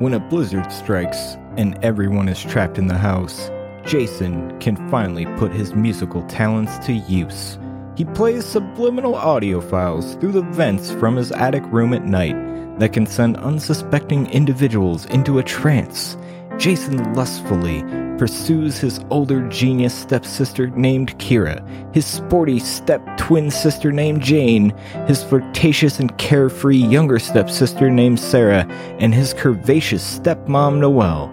When a blizzard strikes and everyone is trapped in the house, Jason can finally put his musical talents to use. He plays subliminal audio files through the vents from his attic room at night that can send unsuspecting individuals into a trance. Jason lustfully pursues his older genius stepsister named Kira, his sporty step twin sister named Jane, his flirtatious and carefree younger stepsister named Sarah, and his curvaceous stepmom Noelle.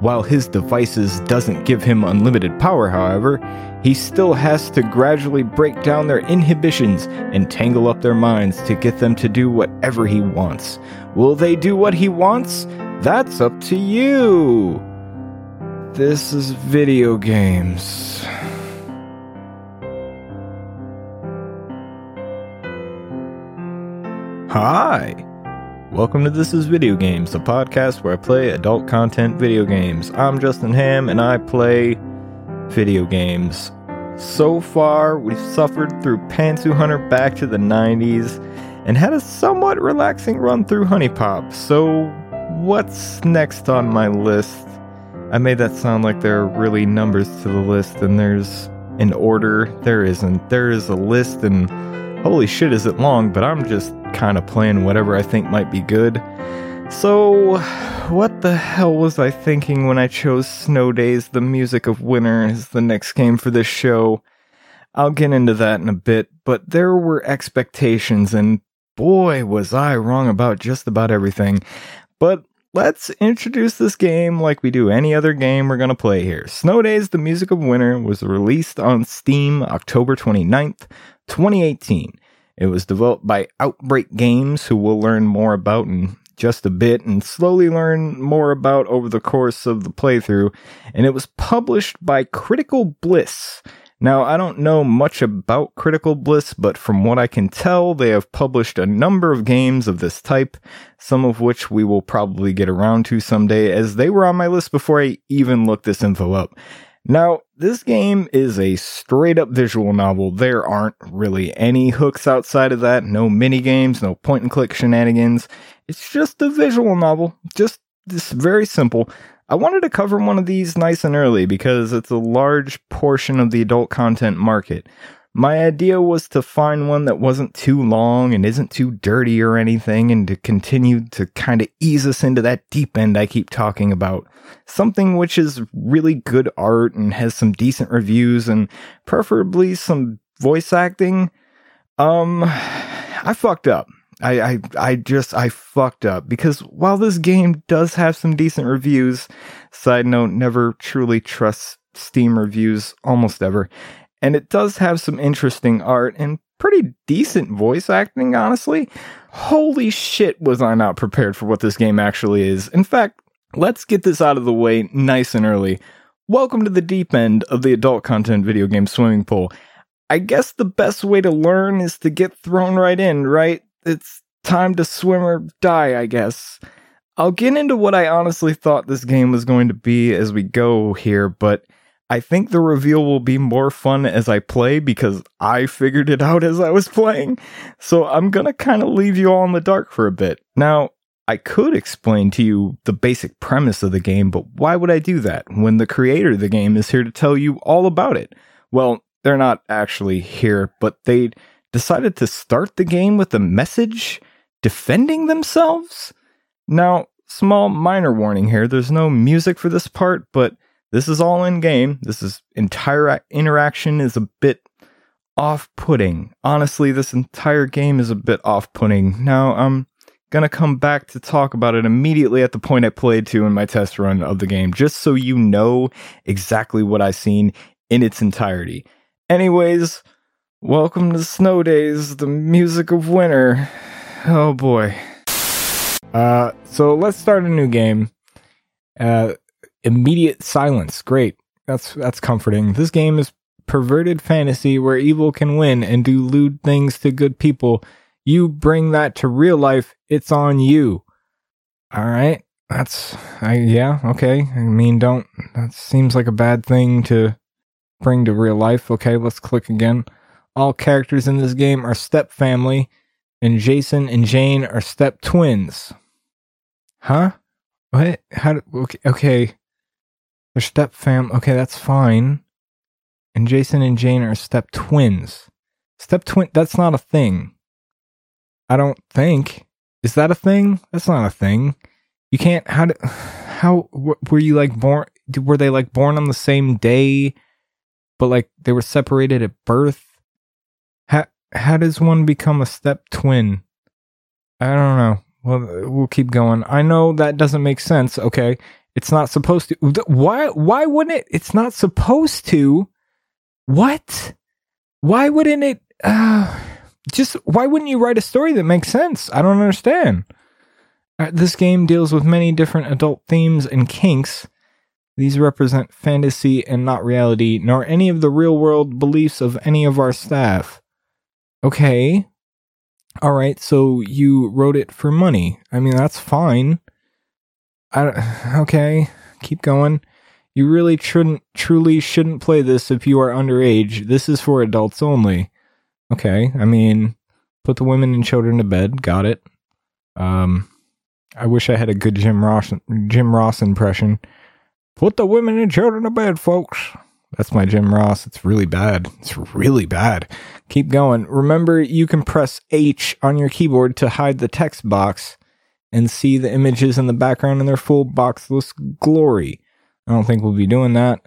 While his devices doesn't give him unlimited power, however, he still has to gradually break down their inhibitions and tangle up their minds to get them to do whatever he wants. Will they do what he wants? That's up to you. This is video games. Hi. Welcome to This is Video Games, the podcast where I play adult content video games. I'm Justin Ham and I play video games. So far, we've suffered through Pantsu Hunter back to the 90s and had a somewhat relaxing run through HuniePop. So, what's next on my list? I made that sound like there are really numbers to the list and there's an order. There isn't. There is a list and holy shit is it long, but I'm just kind of playing whatever I think might be good. So, what the hell was I thinking when I chose Snow Daze, the music of winter, as the next game for this show? I'll get into that in a bit, but there were expectations, and boy, was I wrong about just about everything. But let's introduce this game like we do any other game we're going to play here. Snow Daze, the music of winter, was released on Steam October 29th, 2018. It was developed by Outbreak Games, who we'll learn more about in just a bit and slowly learn more about over the course of the playthrough. And it was published by Critical Bliss. Now, I don't know much about Critical Bliss, but from what I can tell, they have published a number of games of this type, some of which we will probably get around to someday, as they were on my list before I even looked this info up. Now, this game is a straight up visual novel. There aren't really any hooks outside of that, no mini games, no point and click shenanigans. It's just a visual novel, just this very simple. I wanted to cover one of these nice and early because it's a large portion of the adult content market. My idea was to find one that wasn't too long and isn't too dirty or anything, and to continue to kind of ease us into that deep end I keep talking about. Something which is really good art and has some decent reviews and preferably some voice acting. Um, I fucked up. I, I, I just, I fucked up because while this game does have some decent reviews, side note, never truly trust Steam reviews almost ever and it does have some interesting art and pretty decent voice acting, honestly. Holy shit, was I not prepared for what this game actually is. In fact, let's get this out of the way nice and early. Welcome to the deep end of the adult content video game swimming pool. I guess the best way to learn is to get thrown right in, right? It's time to swim or die, I guess. I'll get into what I honestly thought this game was going to be as we go here, but I think the reveal will be more fun as I play because I figured it out as I was playing. So I'm gonna kind of leave you all in the dark for a bit. Now, I could explain to you the basic premise of the game, but why would I do that when the creator of the game is here to tell you all about it? Well, they're not actually here, but they decided to start the game with a message defending themselves. Now, small minor warning here there's no music for this part, but this is all in game. This is entire interaction is a bit off-putting. Honestly, this entire game is a bit off-putting. Now, I'm gonna come back to talk about it immediately at the point I played to in my test run of the game, just so you know exactly what I've seen in its entirety. Anyways, welcome to Snow Daze, the music of winter. Oh boy. Uh, so let's start a new game. Uh, immediate silence. Great. That's that's comforting. This game is perverted fantasy where evil can win and do lewd things to good people. You bring that to real life, it's on you. All right. That's I yeah, okay. I mean, don't that seems like a bad thing to bring to real life. Okay, let's click again. All characters in this game are step family and Jason and Jane are step twins. Huh? What? How? Do, okay, okay. They're step fam. Okay, that's fine. And Jason and Jane are step twins. Step twin. That's not a thing. I don't think. Is that a thing? That's not a thing. You can't. How? Do, how were you like born? Were they like born on the same day, but like they were separated at birth? How does one become a step twin? I don't know. Well, we'll keep going. I know that doesn't make sense. Okay, it's not supposed to. Why? Why wouldn't it? It's not supposed to. What? Why wouldn't it? Uh, just why wouldn't you write a story that makes sense? I don't understand. Uh, this game deals with many different adult themes and kinks. These represent fantasy and not reality, nor any of the real world beliefs of any of our staff. Okay. All right, so you wrote it for money. I mean, that's fine. I okay, keep going. You really shouldn't truly shouldn't play this if you are underage. This is for adults only. Okay, I mean, put the women and children to bed. Got it. Um, I wish I had a good Jim Ross Jim Ross impression. Put the women and children to bed, folks. That's my Jim Ross. It's really bad. It's really bad. Keep going. Remember, you can press H on your keyboard to hide the text box and see the images in the background in their full boxless glory. I don't think we'll be doing that.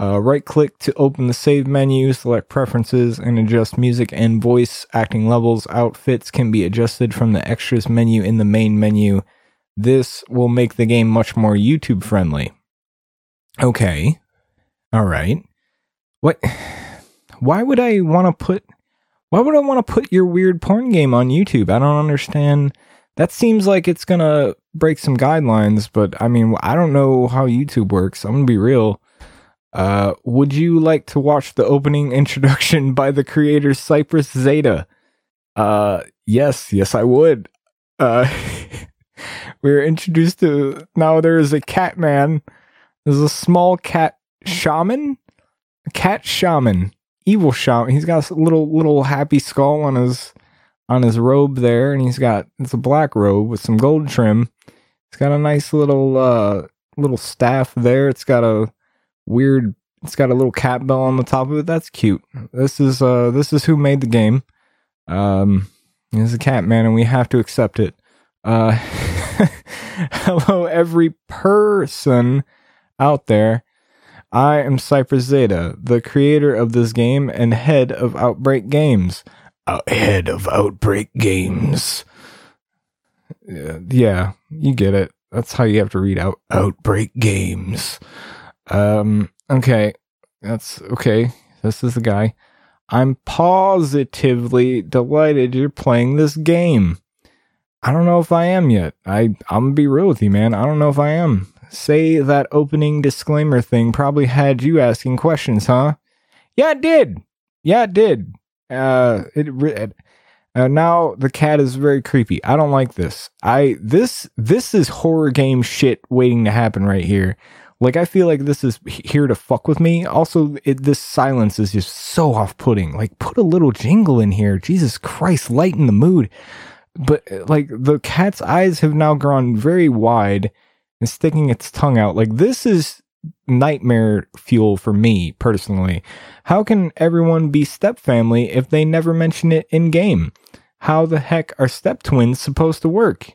Uh, right click to open the save menu, select preferences, and adjust music and voice acting levels. Outfits can be adjusted from the extras menu in the main menu. This will make the game much more YouTube friendly. Okay. All right. What? Why would I want to put. Why would I want to put your weird porn game on YouTube? I don't understand. That seems like it's going to break some guidelines, but I mean, I don't know how YouTube works. I'm going to be real. Uh, would you like to watch the opening introduction by the creator Cypress Zeta? Uh, yes, yes, I would. Uh, we are introduced to now there is a cat man. There's a small cat shaman, cat shaman, evil shaman. He's got a little little happy skull on his on his robe there, and he's got it's a black robe with some gold trim. It's got a nice little uh little staff there. It's got a weird. It's got a little cat bell on the top of it. That's cute. This is uh this is who made the game. Um, he's a cat man, and we have to accept it. Uh, hello, every person out there. I am Cypress Zeta, the creator of this game and head of Outbreak Games. Head of Outbreak Games. Yeah, you get it. That's how you have to read out Outbreak Games. Um, okay. That's okay. This is the guy. I'm positively delighted you're playing this game. I don't know if I am yet. I I'm gonna be real with you, man. I don't know if I am. Say that opening disclaimer thing probably had you asking questions, huh? Yeah, it did. Yeah, it did. Uh, it, it uh, now the cat is very creepy. I don't like this. I this this is horror game shit waiting to happen right here. Like I feel like this is here to fuck with me. Also, it, this silence is just so off-putting. Like put a little jingle in here. Jesus Christ, lighten the mood. But like the cat's eyes have now grown very wide and sticking its tongue out. Like this is nightmare fuel for me personally. How can everyone be step family if they never mention it in game? How the heck are step twins supposed to work?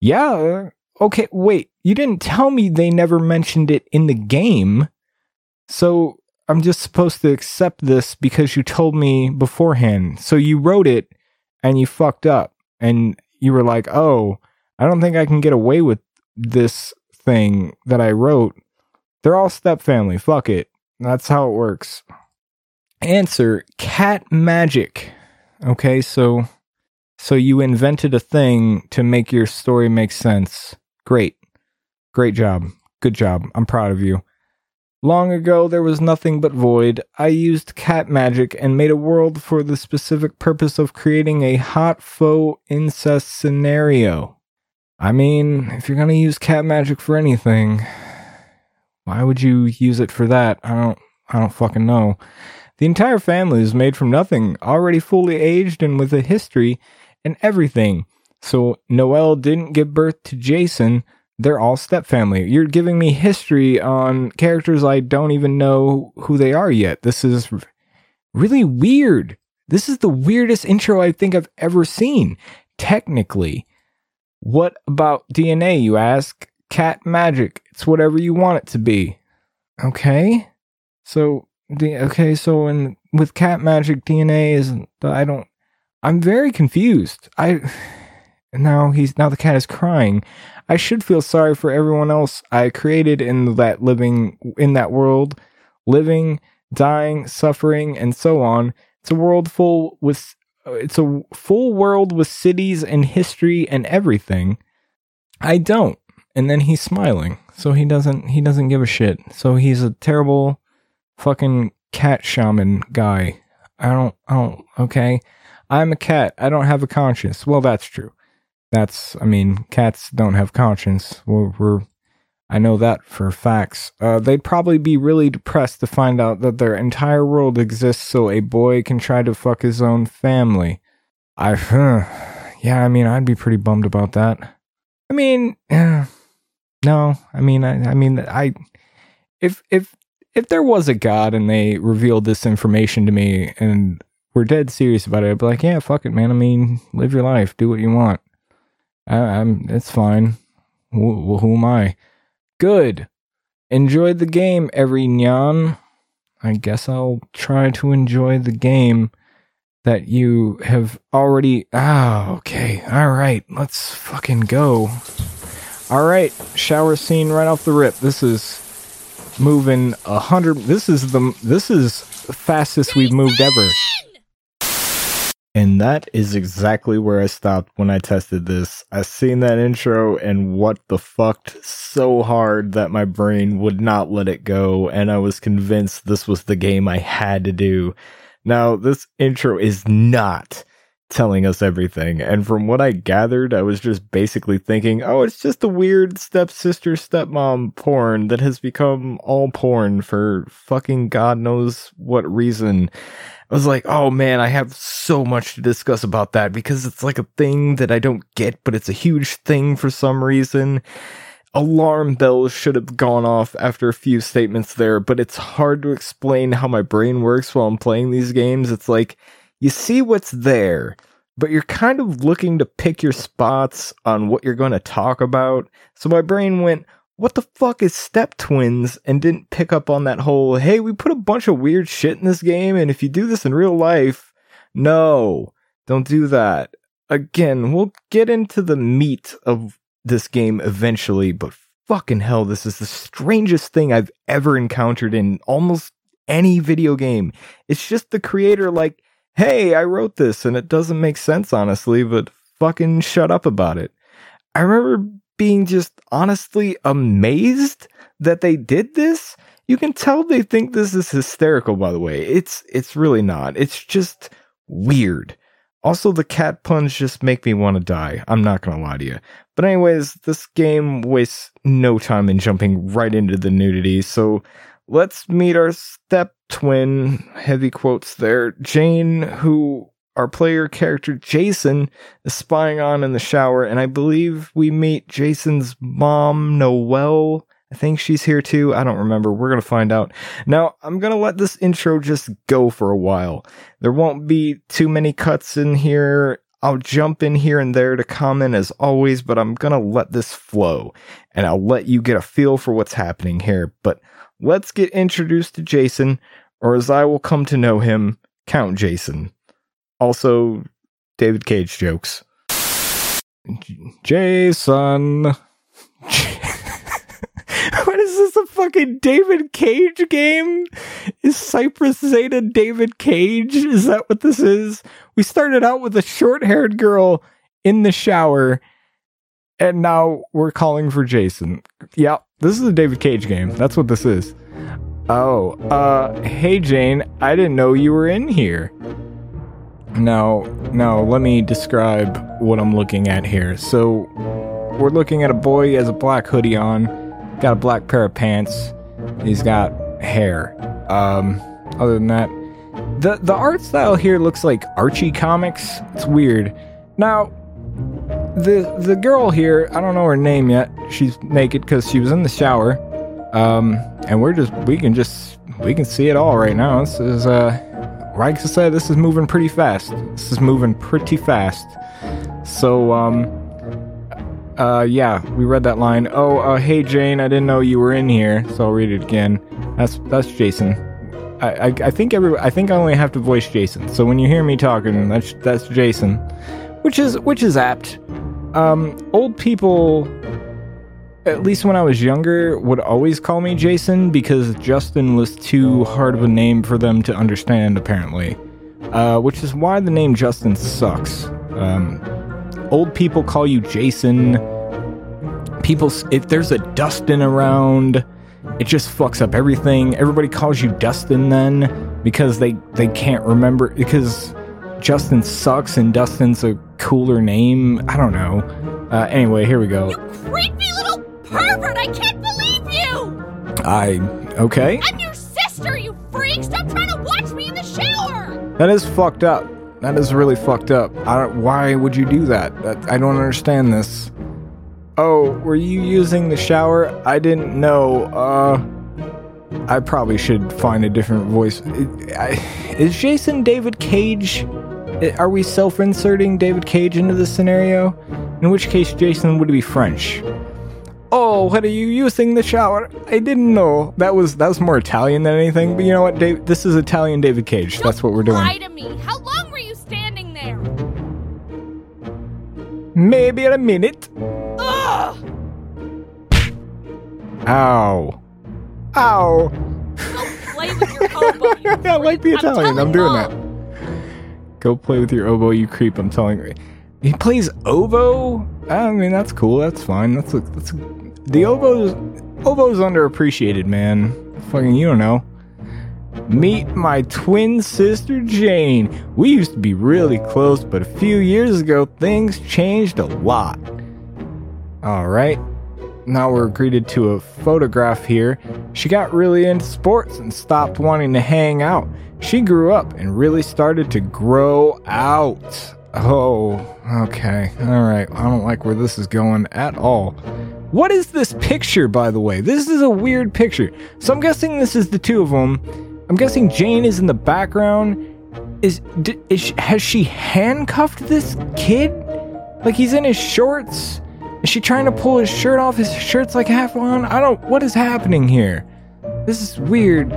Yeah, okay, wait, you didn't tell me they never mentioned it in the game. So I'm just supposed to accept this because you told me beforehand. So you wrote it and you fucked up and you were like, oh, I don't think I can get away with this thing that I wrote. They're all step family. Fuck it. That's how it works. Answer cat magic. Okay, so so you invented a thing to make your story make sense. Great. Great job. Good job. I'm proud of you. Long ago, there was nothing but void. I used cat magic and made a world for the specific purpose of creating a hot faux incest scenario. I mean, if you're gonna use cat magic for anything, why would you use it for that? I don't, I don't fucking know. The entire family is made from nothing, already fully aged and with a history and everything. So Noelle didn't give birth to Jason, they're all step family. You're giving me history on characters I don't even know who they are yet. This is really weird. This is the weirdest intro I think I've ever seen. Technically, what about DNA, you ask? Cat magic. It's whatever you want it to be. Okay. So, the okay, so in with cat magic DNA is I don't I'm very confused. I now he's now the cat is crying. I should feel sorry for everyone else I created in that living in that world, living, dying, suffering, and so on. It's a world full with it's a full world with cities and history and everything. I don't. And then he's smiling. So he doesn't he doesn't give a shit. So he's a terrible fucking cat shaman guy. I don't I don't okay. I'm a cat. I don't have a conscience. Well, that's true. That's, I mean, cats don't have conscience. We're, we're I know that for facts. Uh, they'd probably be really depressed to find out that their entire world exists so a boy can try to fuck his own family. I, uh, yeah, I mean, I'd be pretty bummed about that. I mean, no, I mean, I, I mean, I, if if if there was a god and they revealed this information to me and were dead serious about it, I'd be like, yeah, fuck it, man. I mean, live your life, do what you want. I, am it's fine. Who, who am I? Good. Enjoyed the game, every nyan. I guess I'll try to enjoy the game that you have already. Ah, okay. All right. Let's fucking go. All right. Shower scene right off the rip. This is moving a hundred. This is the. This is fastest we've moved ever. And that is exactly where I stopped when I tested this. I seen that intro and what the fucked so hard that my brain would not let it go, and I was convinced this was the game I had to do. Now, this intro is not telling us everything, and from what I gathered, I was just basically thinking, oh, it's just a weird stepsister stepmom porn that has become all porn for fucking God knows what reason. I was like, oh man, I have so much to discuss about that because it's like a thing that I don't get, but it's a huge thing for some reason. Alarm bells should have gone off after a few statements there, but it's hard to explain how my brain works while I'm playing these games. It's like, you see what's there, but you're kind of looking to pick your spots on what you're going to talk about. So my brain went, what the fuck is Step Twins and didn't pick up on that whole, hey, we put a bunch of weird shit in this game, and if you do this in real life, no, don't do that. Again, we'll get into the meat of this game eventually, but fucking hell, this is the strangest thing I've ever encountered in almost any video game. It's just the creator, like, hey, I wrote this and it doesn't make sense, honestly, but fucking shut up about it. I remember being just honestly amazed that they did this. You can tell they think this is hysterical by the way. It's it's really not. It's just weird. Also the cat puns just make me want to die. I'm not going to lie to you. But anyways, this game wastes no time in jumping right into the nudity. So let's meet our step twin, heavy quotes there, Jane, who our player character Jason is spying on in the shower, and I believe we meet Jason's mom, Noelle. I think she's here too. I don't remember. We're going to find out. Now, I'm going to let this intro just go for a while. There won't be too many cuts in here. I'll jump in here and there to comment as always, but I'm going to let this flow and I'll let you get a feel for what's happening here. But let's get introduced to Jason, or as I will come to know him, Count Jason also David Cage jokes. Jason. what is this? A fucking David Cage game? Is Cypress Zeta David Cage? Is that what this is? We started out with a short haired girl in the shower, and now we're calling for Jason. Yeah, this is a David Cage game. That's what this is. Oh, uh, hey Jane, I didn't know you were in here. Now, now let me describe what I'm looking at here. So, we're looking at a boy. He has a black hoodie on, got a black pair of pants. He's got hair. Um, other than that, the the art style here looks like Archie comics. It's weird. Now, the the girl here, I don't know her name yet. She's naked because she was in the shower. Um, and we're just we can just we can see it all right now. This is uh, like I said, this is moving pretty fast. This is moving pretty fast. So um, uh, yeah, we read that line. Oh, uh, hey Jane, I didn't know you were in here, so I'll read it again. That's that's Jason. I, I, I think every I think I only have to voice Jason. So when you hear me talking, that's that's Jason, which is which is apt. Um, old people, at least when I was younger, would always call me Jason because Justin was too hard of a name for them to understand. Apparently, uh, which is why the name Justin sucks. Um, old people call you Jason. People, if there's a Dustin around it just fucks up everything. Everybody calls you Dustin then because they they can't remember because Justin sucks and Dustin's a cooler name. I don't know. Uh, anyway, here we go. You I can't believe you! I okay. I'm your sister, you freak! Stop trying to watch me in the shower! That is fucked up. That is really fucked up. I don't. Why would you do that? that I don't understand this. Oh, were you using the shower? I didn't know. Uh, I probably should find a different voice. Is Jason David Cage? Are we self inserting David Cage into this scenario? In which case, Jason would be French. Oh, what are you using the shower? I didn't know. That was that was more Italian than anything. But you know what, Dave? This is Italian David Cage. Don't That's what we're doing. Lie to me. How long were you standing there? Maybe a minute. Ugh! Ow. Ow. Go play with your oboe, you I like the. Italian. I'm, telling doing Mom. that. Go play with your oboe, you creep. I'm telling you. He plays oboe. I mean, that's cool. That's fine. That's a, that's a, the oboe's oboe's underappreciated, man. Fucking, you don't know. Meet my twin sister Jane. We used to be really close, but a few years ago things changed a lot. All right. Now we're greeted to a photograph here. She got really into sports and stopped wanting to hang out. She grew up and really started to grow out. Oh, okay. All right. I don't like where this is going at all. What is this picture, by the way? This is a weird picture. So I'm guessing this is the two of them. I'm guessing Jane is in the background. Is, is has she handcuffed this kid? Like he's in his shorts? Is she trying to pull his shirt off? His shirt's like half on. I don't. What is happening here? This is weird.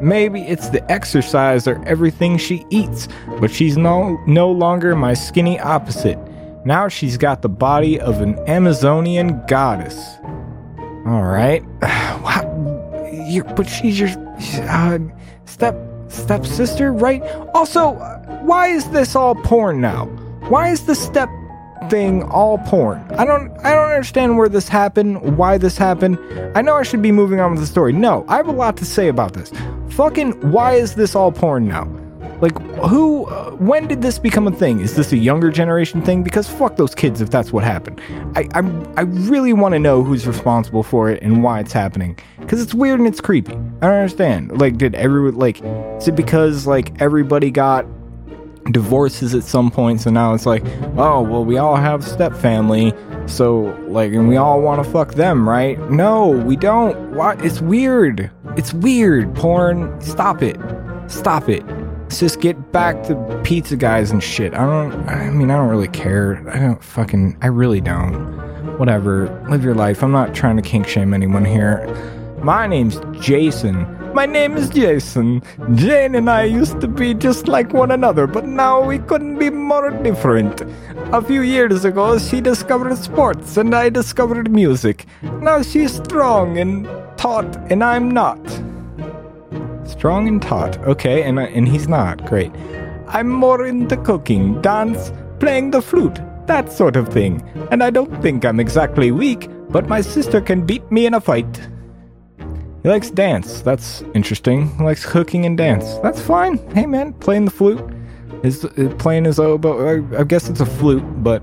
Maybe it's the exercise or everything she eats, but she's no no longer my skinny opposite. Now she's got the body of an Amazonian goddess. All right. What? You're, but she's your uh, step stepsister, right? Also, why is this all porn now? Why is the step thing all porn? I don't I don't understand where this happened, why this happened. I know I should be moving on with the story. No, I have a lot to say about this. Fucking why is this all porn now? Like who uh, when did this become a thing? Is this a younger generation thing? Because fuck those kids if that's what happened. I I, I really want to know who's responsible for it and why it's happening cuz it's weird and it's creepy. I don't understand. Like did everyone like is it because like everybody got divorces at some point so now it's like oh well we all have step family so like and we all want to fuck them right no we don't what it's weird it's weird porn stop it stop it let's just get back to pizza guys and shit i don't i mean i don't really care i don't fucking i really don't whatever live your life i'm not trying to kink shame anyone here my name's jason my name is Jason. Jane and I used to be just like one another, but now we couldn't be more different. A few years ago, she discovered sports and I discovered music. Now she's strong and taut, and I'm not. Strong and taut. Okay, and, and he's not. Great. I'm more into cooking, dance, playing the flute, that sort of thing. And I don't think I'm exactly weak, but my sister can beat me in a fight. He likes dance. That's interesting. He likes cooking and dance. That's fine. Hey man, playing the flute. Is uh, playing his oboe. I, I guess it's a flute, but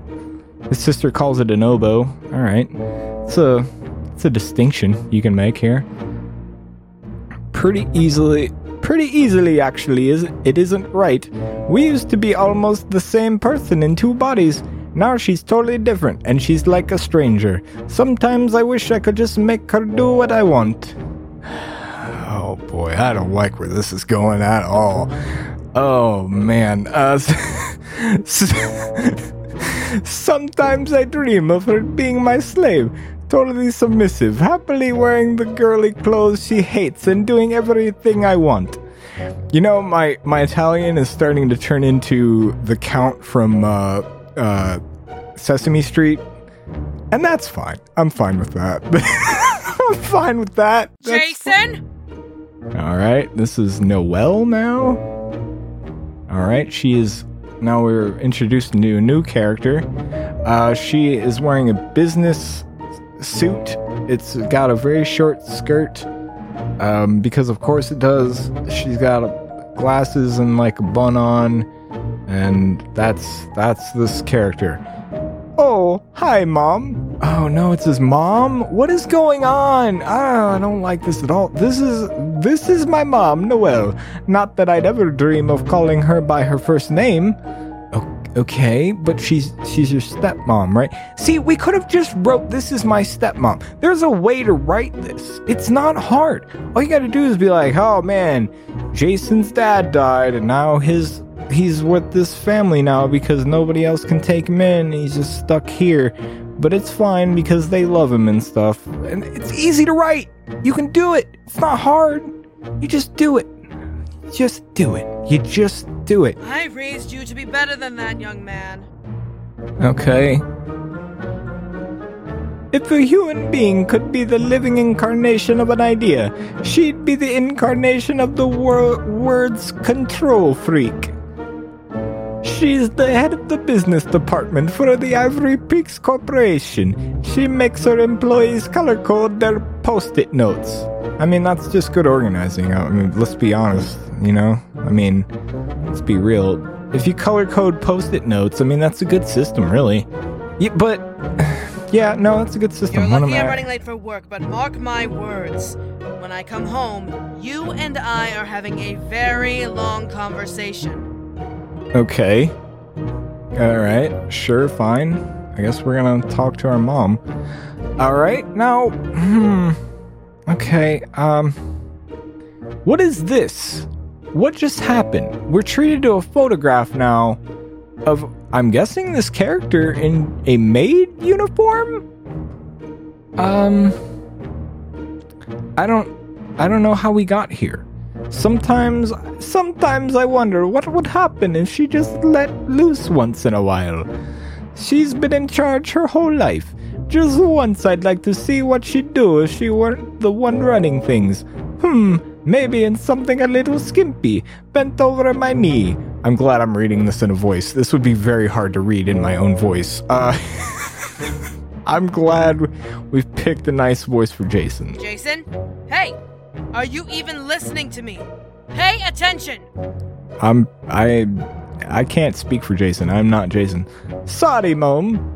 his sister calls it an oboe. All right. It's a it's a distinction you can make here. Pretty easily pretty easily actually is it isn't right. We used to be almost the same person in two bodies. Now she's totally different, and she's like a stranger. Sometimes I wish I could just make her do what I want. Oh boy, I don't like where this is going at all. Oh man. Uh, sometimes I dream of her being my slave, totally submissive, happily wearing the girly clothes she hates and doing everything I want. You know, my my Italian is starting to turn into the count from uh, uh, Sesame Street, and that's fine. I'm fine with that. I'm fine with that. That's Jason? all right, this is Noelle now. All right, she is now we're introduced to a new character. Uh, she is wearing a business suit. It's got a very short skirt, um, because of course it does. She's got glasses and like a bun on, and that's that's this character. Oh, hi, mom. Oh no, it's his mom. What is going on? Ah, I don't like this at all. This is this is my mom, Noelle. Not that I'd ever dream of calling her by her first name. Okay, but she's she's your stepmom, right? See, we could have just wrote this is my stepmom. There's a way to write this. It's not hard. All you got to do is be like, "Oh man, Jason's dad died and now his he's with this family now because nobody else can take him in. He's just stuck here." But it's fine because they love him and stuff. And it's easy to write. You can do it. It's not hard. You just do it. Just do it. You just do it. I raised you to be better than that, young man. Okay. If a human being could be the living incarnation of an idea, she'd be the incarnation of the wor- word's control freak. She's the head of the business department for the Ivory Peaks Corporation. She makes her employees color code their post it notes. I mean, that's just good organizing. I mean, let's be honest, you know? I mean, let's be real. If you color code post it notes, I mean, that's a good system, really. Yeah, but, yeah, no, that's a good system. You're lucky I'm I- running late for work, but mark my words. When I come home, you and I are having a very long conversation. Okay. Alright, sure, fine. I guess we're gonna talk to our mom. Alright, now, hmm. Okay, um. What is this? What just happened? We're treated to a photograph now of, I'm guessing, this character in a maid uniform? Um. I don't. I don't know how we got here. Sometimes, sometimes I wonder what would happen if she just let loose once in a while. She's been in charge her whole life. Just once I'd like to see what she'd do if she weren't the one running things. Hmm, maybe in something a little skimpy, bent over my knee. I'm glad I'm reading this in a voice. This would be very hard to read in my own voice. Uh, I'm glad we've picked a nice voice for Jason. Jason? Hey! Are you even listening to me? Pay attention! I'm I I can't speak for Jason. I'm not Jason. Sorry, mom.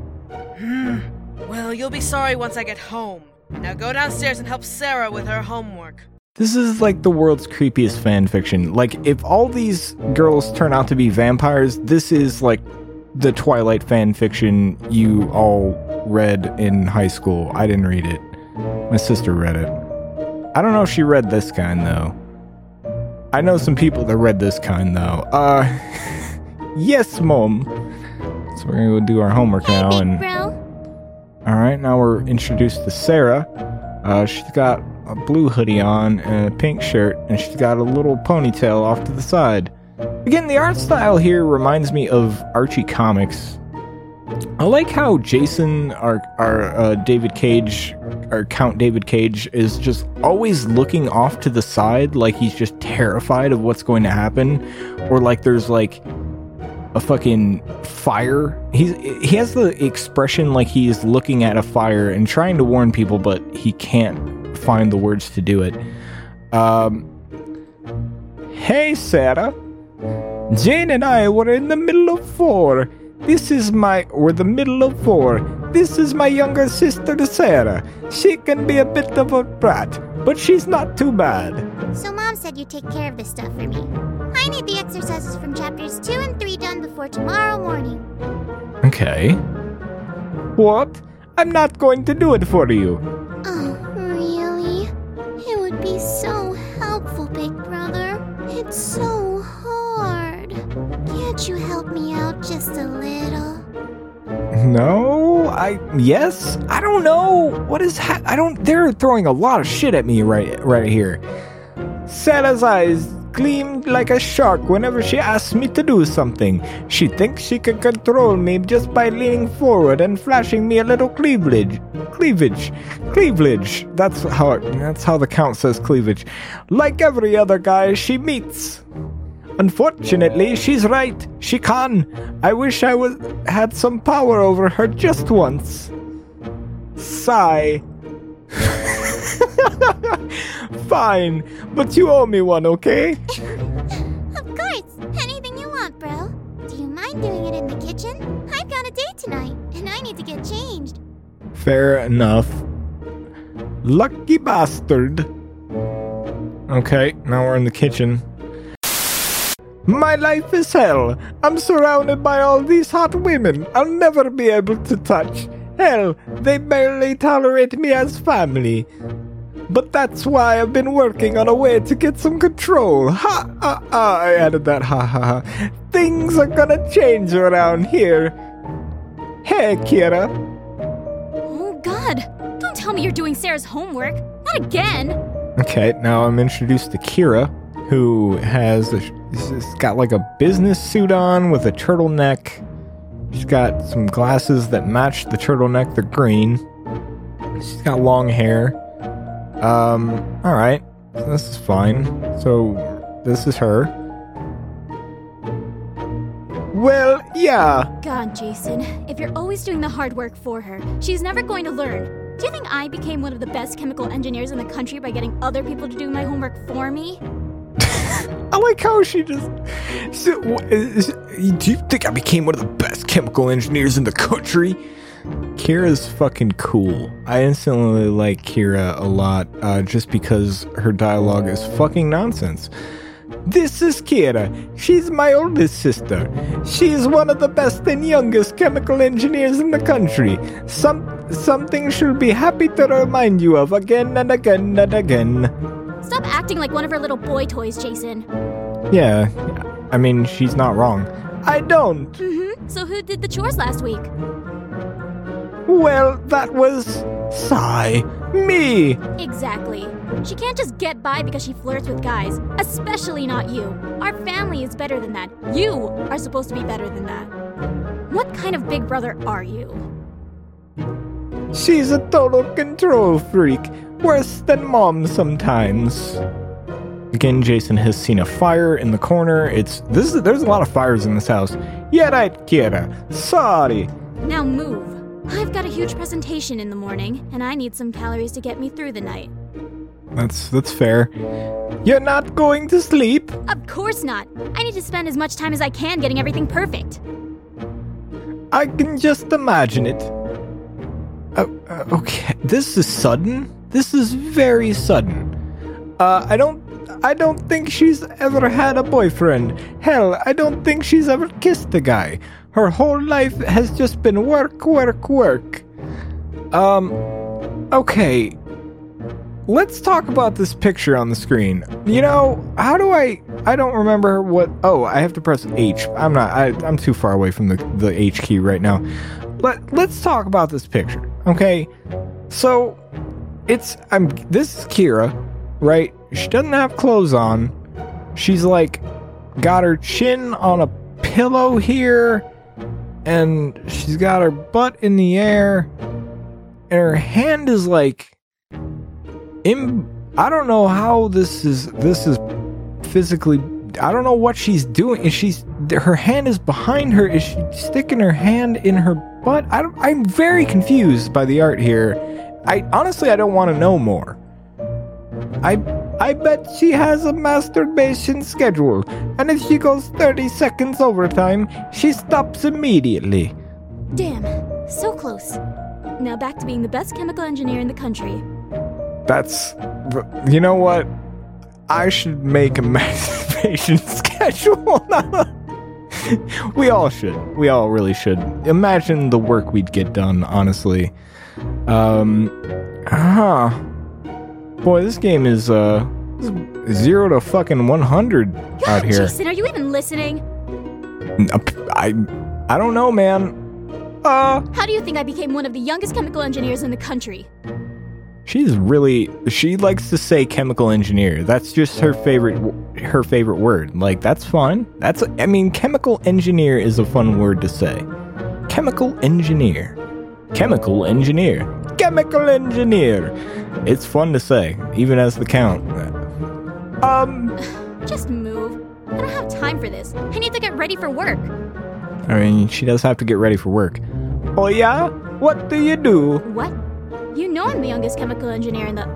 Well, you'll be sorry once I get home. Now go downstairs and help Sarah with her homework. This is like the world's creepiest fan fiction. Like if all these girls turn out to be vampires, this is like the Twilight fan fiction you all read in high school. I didn't read it. My sister read it. I don't know if she read this kind though. I know some people that read this kind though. Uh yes, mom. So we're gonna go do our homework now and. All right, now we're introduced to Sarah. Uh, she's got a blue hoodie on and a pink shirt, and she's got a little ponytail off to the side. Again, the art style here reminds me of Archie comics. I like how Jason, our our uh, David Cage, our Count David Cage, is just always looking off to the side, like he's just terrified of what's going to happen, or like there's like a fucking fire. He's he has the expression like he's looking at a fire and trying to warn people, but he can't find the words to do it. Um, hey, Sarah. Jane and I were in the middle of four. This is my, we're the middle of four. This is my younger sister, Sarah. She can be a bit of a brat, but she's not too bad. So Mom said you'd take care of this stuff for me. I need the exercises from chapters 2 and 3 done before tomorrow morning. Okay. What? I'm not going to do it for you. No, I yes, I don't know what is ha- I don't. They're throwing a lot of shit at me right right here. Sarah's eyes gleamed like a shark whenever she asks me to do something. She thinks she can control me just by leaning forward and flashing me a little cleavage. Cleavage, cleavage. That's how it, that's how the count says cleavage. Like every other guy she meets. Unfortunately, she's right. She can. I wish I was had some power over her just once. Sigh. Fine, but you owe me one, okay? Of course! Anything you want, bro. Do you mind doing it in the kitchen? I've got a date tonight, and I need to get changed. Fair enough. Lucky bastard. Okay, now we're in the kitchen. My life is hell. I'm surrounded by all these hot women I'll never be able to touch. Hell, they barely tolerate me as family. But that's why I've been working on a way to get some control. Ha ha ha! I added that ha ha ha. Things are gonna change around here. Hey, Kira. Oh, God. Don't tell me you're doing Sarah's homework. Not again. Okay, now I'm introduced to Kira, who has a, she's got like a business suit on with a turtleneck. She's got some glasses that match the turtleneck. They're green. She's got long hair. Um, all right, this is fine. So this is her. Well, yeah. God, Jason, if you're always doing the hard work for her, she's never going to learn. Do you think I became one of the best chemical engineers in the country by getting other people to do my homework for me? I like how she just. So, is- do you think I became one of the best chemical engineers in the country? Kira's fucking cool. I instantly like Kira a lot, uh, just because her dialogue is fucking nonsense. This is Kira. She's my oldest sister. She's one of the best and youngest chemical engineers in the country. Some something she'll be happy to remind you of again and again and again. Stop acting like one of her little boy toys, Jason. Yeah, I mean she's not wrong. I don't. Mm-hmm. So who did the chores last week? Well, that was Sigh. Me. Exactly. She can't just get by because she flirts with guys, especially not you. Our family is better than that. You are supposed to be better than that. What kind of big brother are you? She's a total control freak. Worse than mom sometimes. Again, Jason has seen a fire in the corner. It's this is there's a lot of fires in this house. Yeah, right, Kira. Sorry. Now move. I've got a huge presentation in the morning, and I need some calories to get me through the night. That's that's fair. You're not going to sleep? Of course not. I need to spend as much time as I can getting everything perfect. I can just imagine it. Uh, uh, okay, this is sudden. This is very sudden. Uh, I don't. I don't think she's ever had a boyfriend. Hell, I don't think she's ever kissed a guy. Her whole life has just been work, work, work. Um. Okay. Let's talk about this picture on the screen. You know, how do I? I don't remember what. Oh, I have to press H. I'm not. I, I'm too far away from the the H key right now. Let Let's talk about this picture. Okay. So, it's. I'm. This is Kira, right? She doesn't have clothes on. She's like, got her chin on a pillow here, and she's got her butt in the air, and her hand is like in I don't know how this is this is physically I don't know what she's doing. Is she's her hand is behind her? Is she sticking her hand in her butt? I I'm very confused by the art here. I honestly I don't want to know more. I I bet she has a masturbation schedule, and if she goes 30 seconds overtime, she stops immediately. Damn, so close. Now back to being the best chemical engineer in the country. That's. You know what? I should make a masturbation schedule. we all should. We all really should. Imagine the work we'd get done, honestly. Um. Huh. Boy, this game is, uh. Zero to fucking 100 out here. Jason, are you even listening? Uh, I. I don't know, man. Uh. How do you think I became one of the youngest chemical engineers in the country? She's really she likes to say chemical engineer. That's just her favorite her favorite word. Like that's fun. That's I mean chemical engineer is a fun word to say. Chemical engineer. Chemical engineer. Chemical engineer. It's fun to say even as the count. Um Just move. I don't have time for this. I need to get ready for work. I mean she does have to get ready for work. Oh yeah? What do you do? What? You know I'm the youngest chemical engineer in the.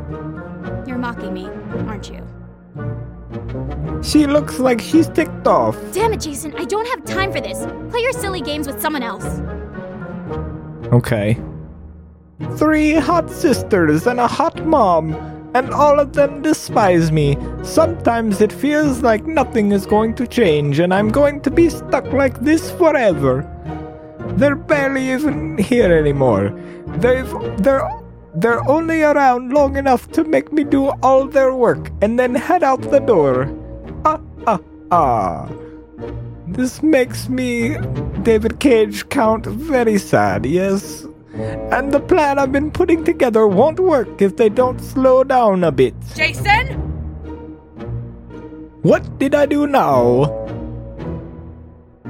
You're mocking me, aren't you? She looks like she's ticked off. Damn it, Jason, I don't have time for this. Play your silly games with someone else. Okay. Three hot sisters and a hot mom, and all of them despise me. Sometimes it feels like nothing is going to change, and I'm going to be stuck like this forever. They're barely even here anymore. They've they're they're only around long enough to make me do all their work and then head out the door. Ah ah ah. This makes me, David Cage, count very sad, yes? And the plan I've been putting together won't work if they don't slow down a bit. Jason? What did I do now?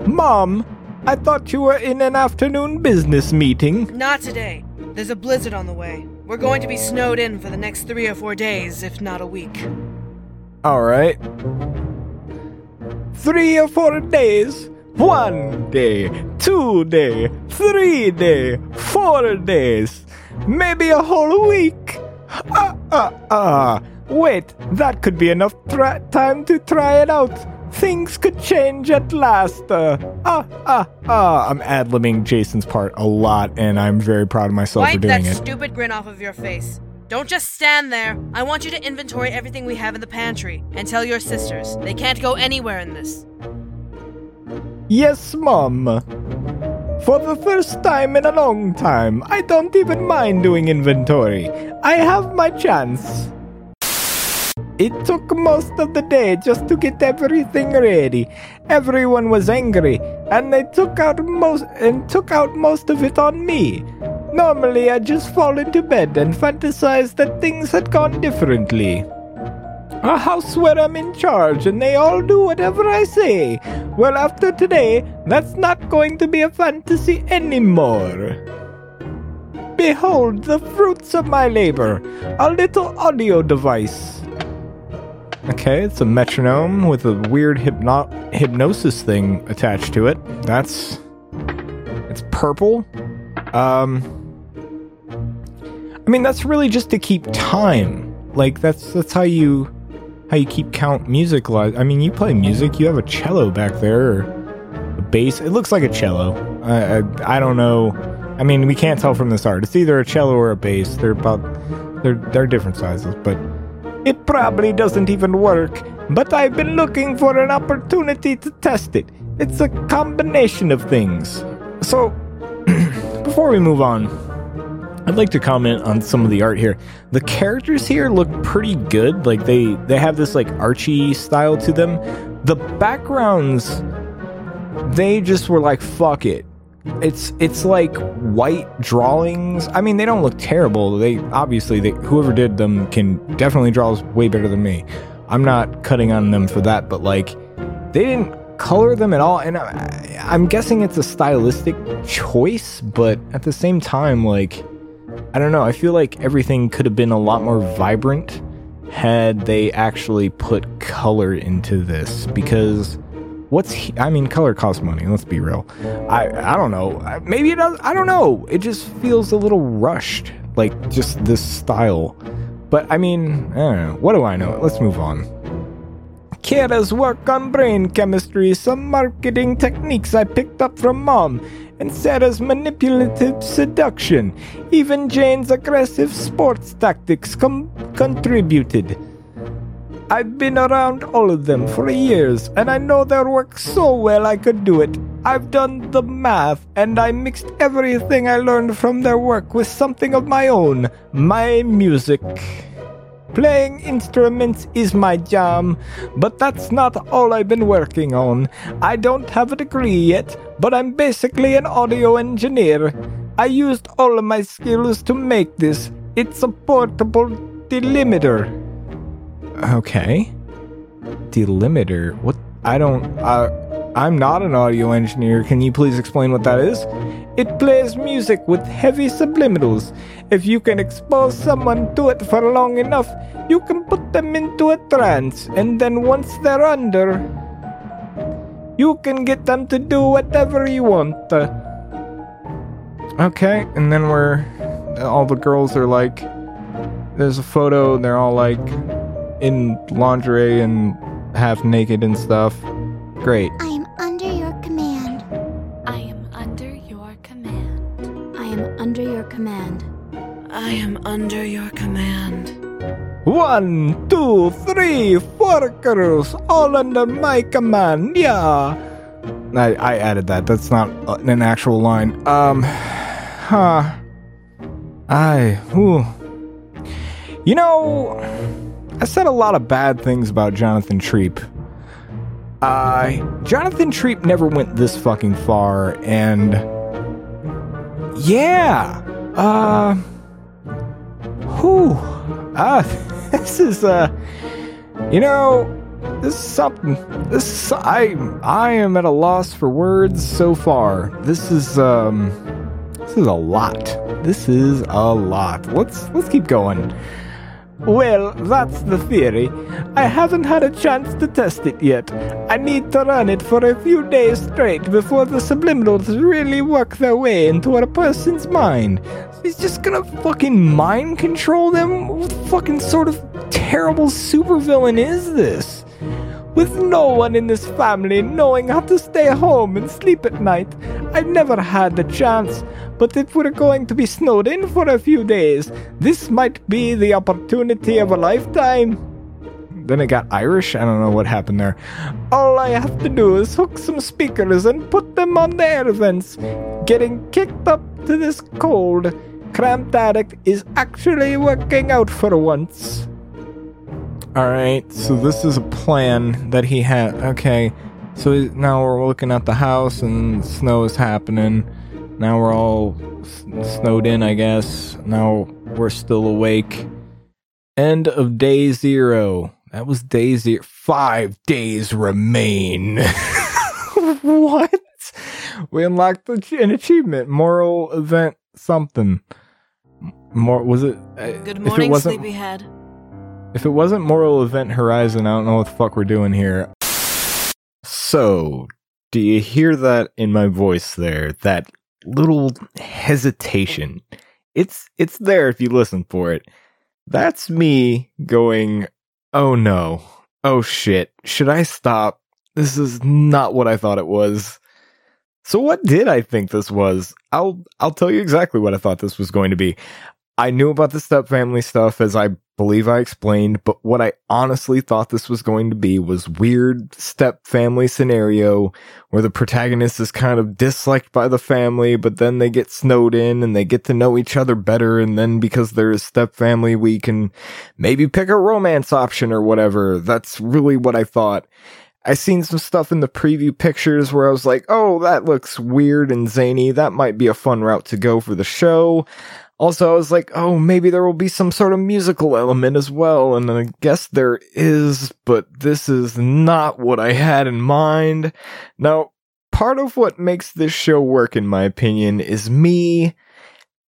Mom, I thought you were in an afternoon business meeting. Not today. There's a blizzard on the way. We're going to be snowed in for the next three or four days, if not a week. Alright. Three or four days. One day, two day, three day, four days, maybe a whole week. Ah, ah, ah. Wait, that could be enough tra- time to try it out. Things could change at last. Uh, ah, ah, ah. I'm ad libbing Jason's part a lot, and I'm very proud of myself for doing it. Wipe that stupid grin off of your face. Don't just stand there. I want you to inventory everything we have in the pantry and tell your sisters they can't go anywhere in this. Yes, Mom. For the first time in a long time, I don't even mind doing inventory. I have my chance. It took most of the day just to get everything ready. Everyone was angry, and they took out most and took out most of it on me. Normally, I just fall into bed and fantasize that things had gone differently. A house where I'm in charge and they all do whatever I say. Well, after today, that's not going to be a fantasy anymore. Behold the fruits of my labor a little audio device. Okay, it's a metronome with a weird hypno- hypnosis thing attached to it. That's. It's purple. Um. I mean, that's really just to keep time. Like that's that's how you how you keep count music. Li- I mean, you play music. You have a cello back there, or a bass. It looks like a cello. I, I I don't know. I mean, we can't tell from this art. It's either a cello or a bass. They're about they're they're different sizes, but it probably doesn't even work. But I've been looking for an opportunity to test it. It's a combination of things. So, before we move on, I'd like to comment on some of the art here. The characters here look pretty good. Like they they have this like Archie style to them. The backgrounds they just were like fuck it. It's it's like white drawings. I mean, they don't look terrible. They obviously they whoever did them can definitely draw way better than me. I'm not cutting on them for that, but like they didn't color them at all and I, I'm guessing it's a stylistic choice, but at the same time like I don't know. I feel like everything could have been a lot more vibrant had they actually put color into this because what's he- I mean color costs money, let's be real. I I don't know. Maybe it does I don't know. It just feels a little rushed like just this style. But I mean, I don't know. What do I know? Let's move on. Kira's work on brain chemistry, some marketing techniques I picked up from mom, and Sarah's manipulative seduction. Even Jane's aggressive sports tactics com- contributed. I've been around all of them for years, and I know their work so well I could do it. I've done the math, and I mixed everything I learned from their work with something of my own my music. Playing instruments is my jam, but that's not all I've been working on. I don't have a degree yet, but I'm basically an audio engineer. I used all of my skills to make this. It's a portable delimiter. Okay. Delimiter? What? I don't. Uh, I'm not an audio engineer. Can you please explain what that is? It plays music with heavy subliminals. If you can expose someone to it for long enough, you can put them into a trance, and then once they're under, you can get them to do whatever you want. Okay, and then we're. All the girls are like. There's a photo, and they're all like in lingerie and half naked and stuff. Great. I under your command. I am under your command. One, two, three, four girls, all under my command. Yeah. I, I added that. That's not an actual line. Um, huh. I, whew. You know, I said a lot of bad things about Jonathan Treep. Uh, Jonathan Treep never went this fucking far, and yeah, uh, whew, ah, this is uh, you know, this is something. This is, I I am at a loss for words so far. This is um, this is a lot. This is a lot. Let's let's keep going. Well, that's the theory. I haven't had a chance to test it yet. I need to run it for a few days straight before the subliminals really work their way into a person's mind. He's just gonna fucking mind control them? What fucking sort of terrible supervillain is this? With no one in this family knowing how to stay home and sleep at night, I never had the chance. But if we're going to be snowed in for a few days, this might be the opportunity of a lifetime. Then it got Irish. I don't know what happened there. All I have to do is hook some speakers and put them on the air vents. Getting kicked up to this cold, cramped attic is actually working out for once. Alright, so this is a plan that he had. Okay, so now we're looking at the house and snow is happening. Now we're all s- snowed in, I guess. Now we're still awake. End of day zero. That was day zero. Five days remain. what? We unlocked an achievement. Moral event something. More was it? uh, Good it morning, wasn't- sleepyhead. if it wasn't Moral Event Horizon, I don't know what the fuck we're doing here. So, do you hear that in my voice there? That little hesitation. It's it's there if you listen for it. That's me going, "Oh no. Oh shit. Should I stop? This is not what I thought it was." So what did I think this was? I'll I'll tell you exactly what I thought this was going to be. I knew about the step family stuff as I believe I explained, but what I honestly thought this was going to be was weird step family scenario where the protagonist is kind of disliked by the family, but then they get snowed in and they get to know each other better. And then because they're a step family, we can maybe pick a romance option or whatever. That's really what I thought. I seen some stuff in the preview pictures where I was like, oh, that looks weird and zany. That might be a fun route to go for the show. Also, I was like, oh, maybe there will be some sort of musical element as well. And I guess there is, but this is not what I had in mind. Now, part of what makes this show work, in my opinion, is me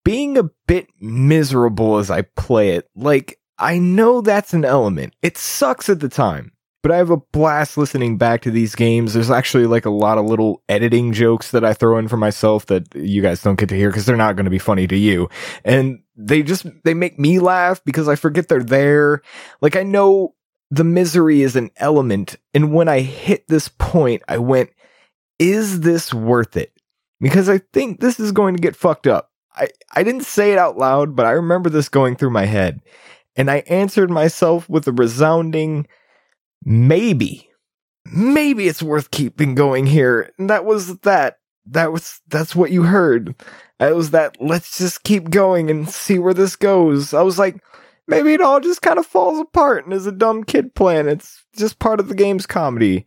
being a bit miserable as I play it. Like, I know that's an element. It sucks at the time but I have a blast listening back to these games. There's actually like a lot of little editing jokes that I throw in for myself that you guys don't get to hear because they're not going to be funny to you. And they just they make me laugh because I forget they're there. Like I know the misery is an element and when I hit this point I went is this worth it? Because I think this is going to get fucked up. I I didn't say it out loud, but I remember this going through my head. And I answered myself with a resounding maybe. Maybe it's worth keeping going here. And that was that. That was that's what you heard. It was that let's just keep going and see where this goes. I was like, maybe it all just kind of falls apart and is a dumb kid plan. It's just part of the game's comedy.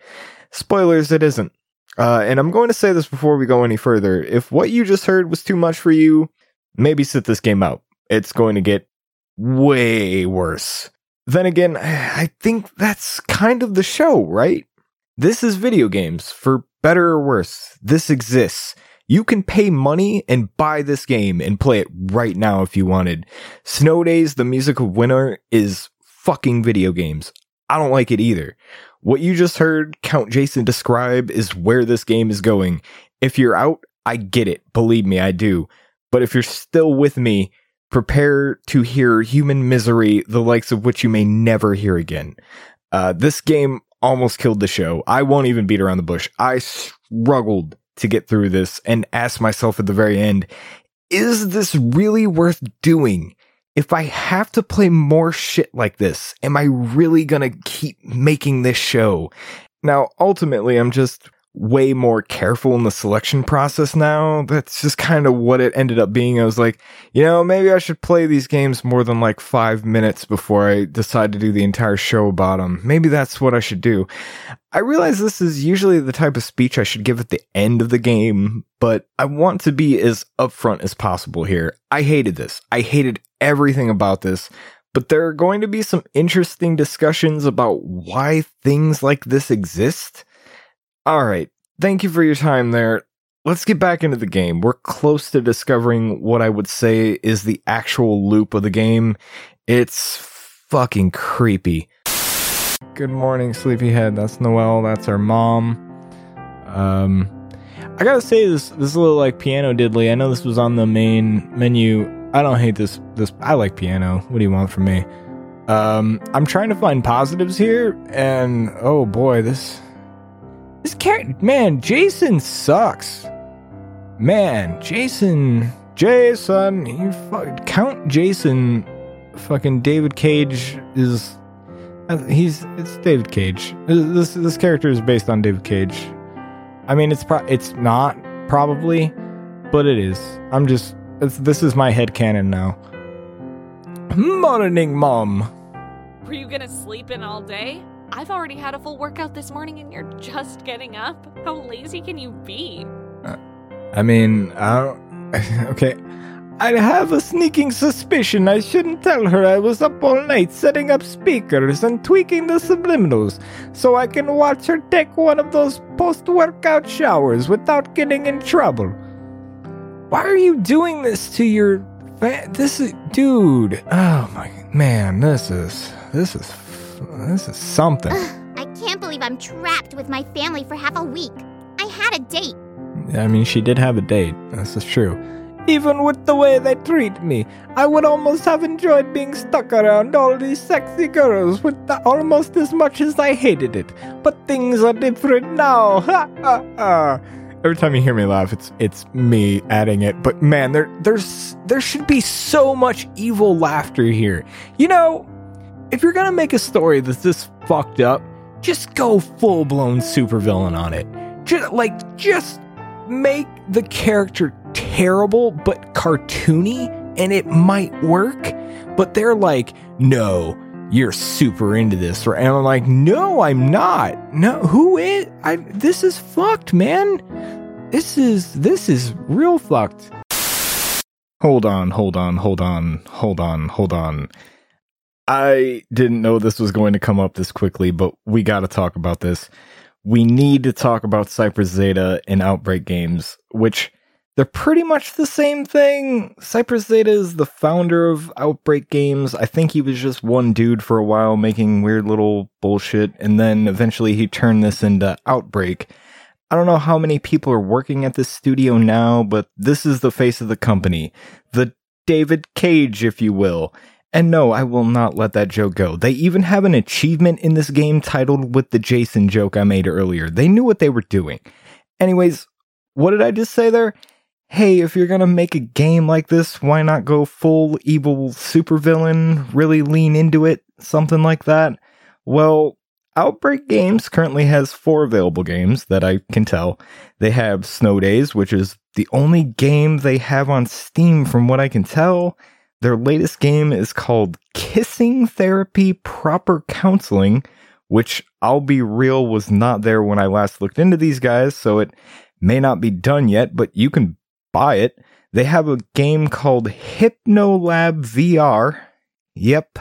Spoilers, it isn't. Uh, and I'm going to say this before we go any further. If what you just heard was too much for you, maybe sit this game out. It's going to get way worse. Then again, I think that's kind of the show, right? This is video games, for better or worse. This exists. You can pay money and buy this game and play it right now if you wanted. Snow Daze, the music of winter, is fucking video games. I don't like it either. What you just heard Count Jason describe is where this game is going. If you're out, I get it. Believe me, I do. But if you're still with me, prepare to hear human misery, the likes of which you may never hear again. Uh, this game almost killed the show. I won't even beat around the bush. I struggled to get through this and asked myself at the very end, is this really worth doing? If I have to play more shit like this, am I really gonna keep making this show? Now, ultimately, I'm just way more careful in the selection process now. That's just kind of what it ended up being. I was like, you know, maybe I should play these games more than like five minutes before I decide to do the entire show about them. Maybe that's what I should do. I realize this is usually the type of speech I should give at the end of the game, but I want to be as upfront as possible here. I hated this. I hated everything about this. But there are going to be some interesting discussions about why things like this exist all right. Thank you for your time there. Let's get back into the game. We're close to discovering what I would say is the actual loop of the game. It's fucking creepy. Good morning, sleepyhead. That's Noelle. That's our mom. Um, I gotta say this this is a little like piano diddly. I know this was on the main menu. I don't hate this. This I like piano. What do you want from me? Um, I'm trying to find positives here, and oh boy, this this character, man, Jason sucks. Man, Jason, Jason, you fuck, Count Jason, fucking David Cage is, uh, he's, it's David Cage. This this character is based on David Cage. I mean, it's pro, it's not probably, but it is. I'm just, this is my head canon now. Morning, mom. Were you gonna sleep in all day? I've already had a full workout this morning and you're just getting up? How lazy can you be? Uh, I mean, I. Okay. I have a sneaking suspicion I shouldn't tell her I was up all night setting up speakers and tweaking the subliminals so I can watch her take one of those post workout showers without getting in trouble. Why are you doing this to your. Fa- this is. Dude. Oh my. Man, this is. This is this is something. Ugh, I can't believe I'm trapped with my family for half a week. I had a date. I mean, she did have a date. This is true. Even with the way they treat me, I would almost have enjoyed being stuck around all these sexy girls with the, almost as much as I hated it. But things are different now. Ha ha ha. Every time you hear me laugh, it's it's me adding it. But man, there there's there should be so much evil laughter here. You know, if you're gonna make a story that's this fucked up, just go full blown supervillain on it. Just like just make the character terrible but cartoony and it might work. But they're like, no, you're super into this, right? And I'm like, no, I'm not. No, who is? I. This is fucked, man. This is this is real fucked. Hold on, hold on, hold on, hold on, hold on. I didn't know this was going to come up this quickly, but we got to talk about this. We need to talk about Cypress Zeta and Outbreak Games, which they're pretty much the same thing. Cypress Zeta is the founder of Outbreak Games. I think he was just one dude for a while making weird little bullshit, and then eventually he turned this into Outbreak. I don't know how many people are working at this studio now, but this is the face of the company. The David Cage, if you will. And no, I will not let that joke go. They even have an achievement in this game titled with the Jason joke I made earlier. They knew what they were doing. Anyways, what did I just say there? Hey, if you're gonna make a game like this, why not go full evil supervillain? Really lean into it? Something like that? Well, Outbreak Games currently has four available games that I can tell. They have Snow Daze, which is the only game they have on Steam from what I can tell. Their latest game is called Kissing Therapy Proper Counseling, which I'll be real was not there when I last looked into these guys, so it may not be done yet, but you can buy it. They have a game called Hypnolab VR. Yep,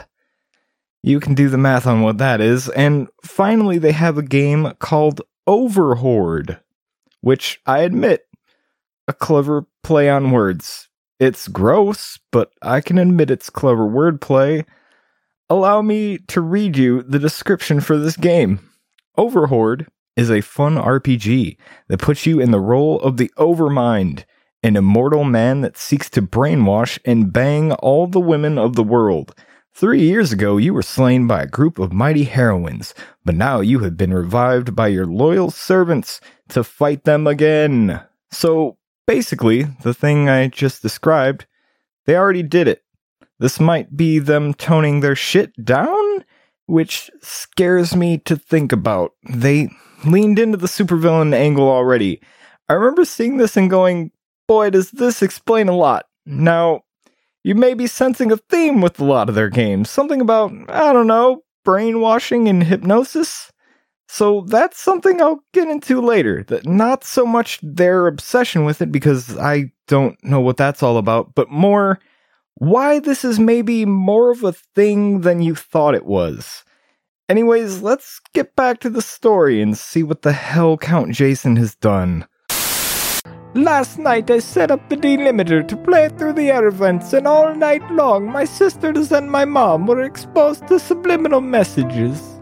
you can do the math on what that is. And finally, they have a game called Overhorde, which I admit, a clever play on words. It's gross, but I can admit it's clever wordplay. Allow me to read you the description for this game. Overhorde is a fun RPG that puts you in the role of the Overmind, an immortal man that seeks to brainwash and bang all the women of the world. Three years ago, you were slain by a group of mighty heroines, but now you have been revived by your loyal servants to fight them again. So, basically, the thing I just described, they already did it. This might be them toning their shit down, which scares me to think about. They leaned into the supervillain angle already. I remember seeing this and going, boy, does this explain a lot. Now, you may be sensing a theme with a lot of their games. Something about, I don't know, brainwashing and hypnosis. So that's something I'll get into later. That not so much their obsession with it because I don't know what that's all about, but more why this is maybe more of a thing than you thought it was. Anyways, let's get back to the story and see what the hell Count Jason has done. Last night I set up the delimiter to play through the air vents, and all night long my sisters and my mom were exposed to subliminal messages.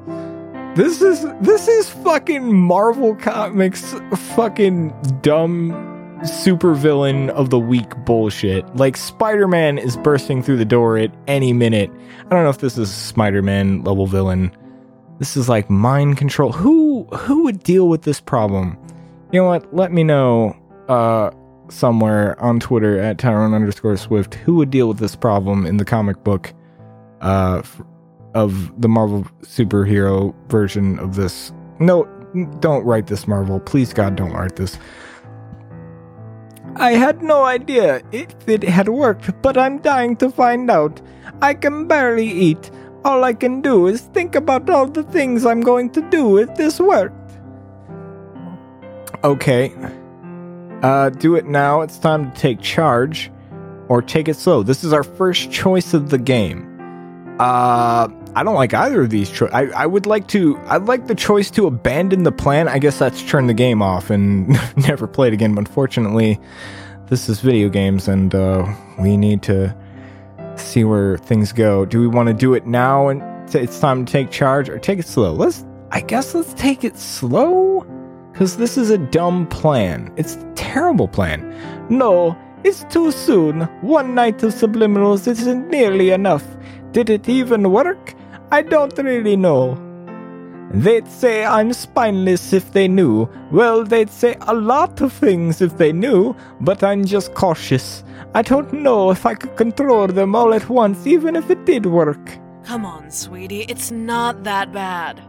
This is this is fucking Marvel Comics fucking dumb supervillain of the week bullshit. Like Spider-Man is bursting through the door at any minute. I don't know if this is Spider-Man level villain. This is like mind control. Who who would deal with this problem? You know what? Let me know uh, somewhere on Twitter at Tyrone underscore Swift who would deal with this problem in the comic book uh, of the Marvel superhero version of this. No, don't write this, Marvel. Please, God, don't write this. I had no idea if it had worked, but I'm dying to find out. I can barely eat. All I can do is think about all the things I'm going to do if this worked. Okay. Uh, do it now. It's time to take charge, or take it slow. This is our first choice of the game. Uh, I don't like either of these. Cho- I I would like to. I'd like the choice to abandon the plan. I guess that's turn the game off and never play it again. But unfortunately, this is video games, and uh, we need to see where things go. Do we want to do it now and t- it's time to take charge, or take it slow? Let's. I guess let's take it slow. Because this is a dumb plan. It's a terrible plan. No, it's too soon. One night of subliminals isn't nearly enough. Did it even work? I don't really know. They'd say I'm spineless if they knew. Well, they'd say a lot of things if they knew, but I'm just cautious. I don't know if I could control them all at once, even if it did work. Come on, sweetie, it's not that bad.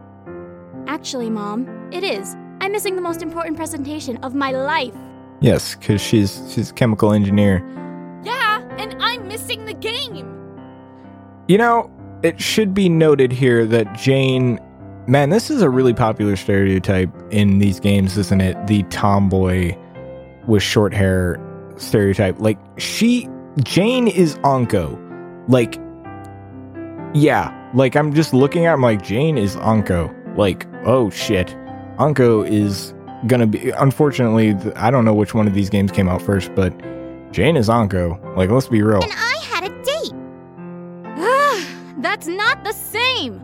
Actually, Mom, it is. I'm missing the most important presentation of my life. Yes, because she's she's a chemical engineer. Yeah, and I'm missing the game. You know, it should be noted here that Jane, man, this is a really popular stereotype in these games, isn't it? The tomboy with short hair stereotype. Like she, Jane is Anko. Like, yeah, like I'm just looking at, I'm like Jane is Anko. Like, oh shit, Anko is gonna be. Unfortunately, I don't know which one of these games came out first, but Jane is Anko. Like, let's be real. That's not the same.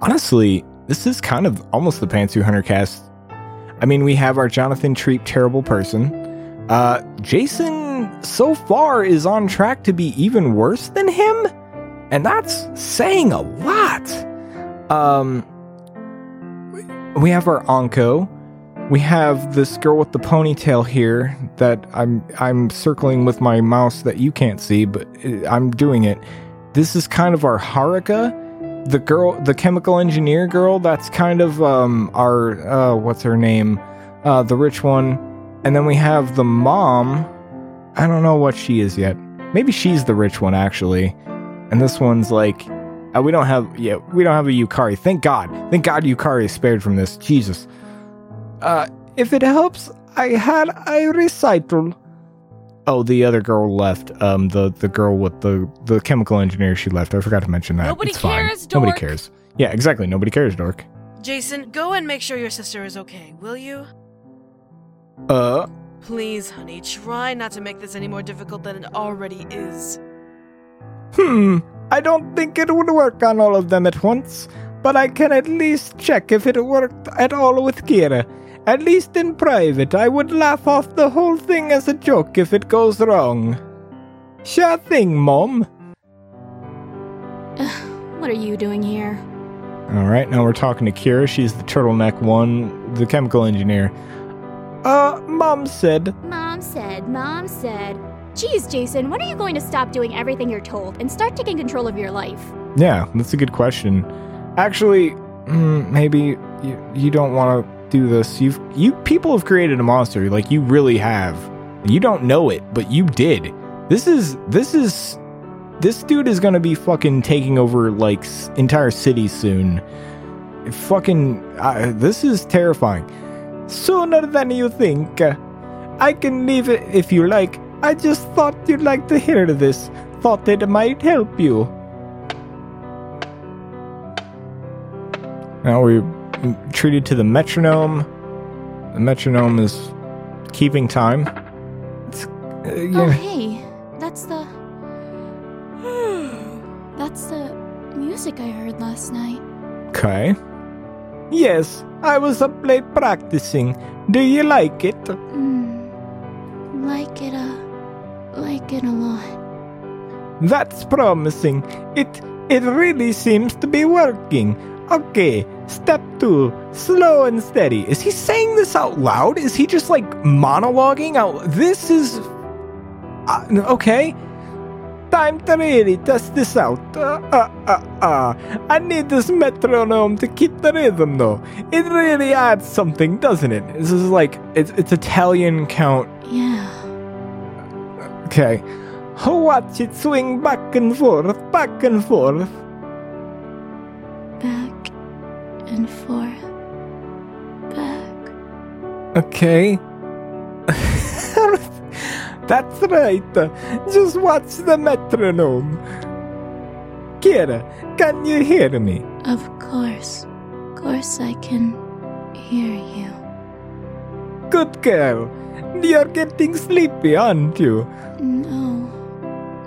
Honestly, this is kind of almost the Pantsu Hunter cast. I mean, we have our Jonathan Treep terrible person. Uh, Jason so far is on track to be even worse than him, and that's saying a lot. Um, we have our Anko. We have this girl with the ponytail here that I'm I'm circling with my mouse that you can't see, but I'm doing it. This is kind of our Haruka, the girl, the chemical engineer girl. That's kind of um our uh what's her name, uh the rich one, and then we have the mom. I don't know what she is yet. Maybe she's the rich one actually, and this one's like uh, we don't have yeah we don't have a Yukari. Thank God. Thank God Yukari is spared from this. Jesus. Uh, if it helps, I had a recital. Oh, the other girl left. Um, the the girl with the the chemical engineer. She left. I forgot to mention that. Nobody it's fine. cares, Nobody cares. Yeah, exactly. Nobody cares, dork. Jason, go and make sure your sister is okay, will you? Uh, Please, honey, try not to make this any more difficult than it already is. hmm. I don't think it would work on all of them at once, but I can at least check if it worked at all with Kira. At least in private, I would laugh off the whole thing as a joke if it goes wrong. Sure thing, Mom. What are you doing here? All right, now we're talking to Kira. She's the turtleneck one, the chemical engineer. Uh, Mom said. Mom said, Mom said. Geez, Jason, when are you going to stop doing everything you're told and start taking control of your life? Yeah, that's a good question. Actually, maybe you, you don't want to do this. You've you people have created a monster, like you really have. You don't know it, but you did. This is this is this dude is gonna be fucking taking over like entire cities soon. Fucking, uh, this is terrifying. Sooner than you think. I can leave it if you like. I just thought you'd like to hear this. Thought it might help you. Now we're treated to the metronome. The metronome is keeping time. It's, uh, Oh, hey, that's the. That's the music I heard last night. Okay. Yes, I was up late practicing. Do you like it? Mm, like it a, like it a lot. That's promising. It it really seems to be working. Okay, step two, slow and steady. Is he saying this out loud? Is he just like monologuing out? This is uh, okay. Time to really test this out. Uh, uh, uh, uh. I need this metronome to keep the rhythm, though. It really adds something, doesn't it? This is like it's it's Italian count Yeah. Okay. Watch it swing back and forth, back and forth. Okay. That's right. Just watch the metronome. Kira, can you hear me? Of course. Of Course I can hear you. Good girl. You're getting sleepy, aren't you? No.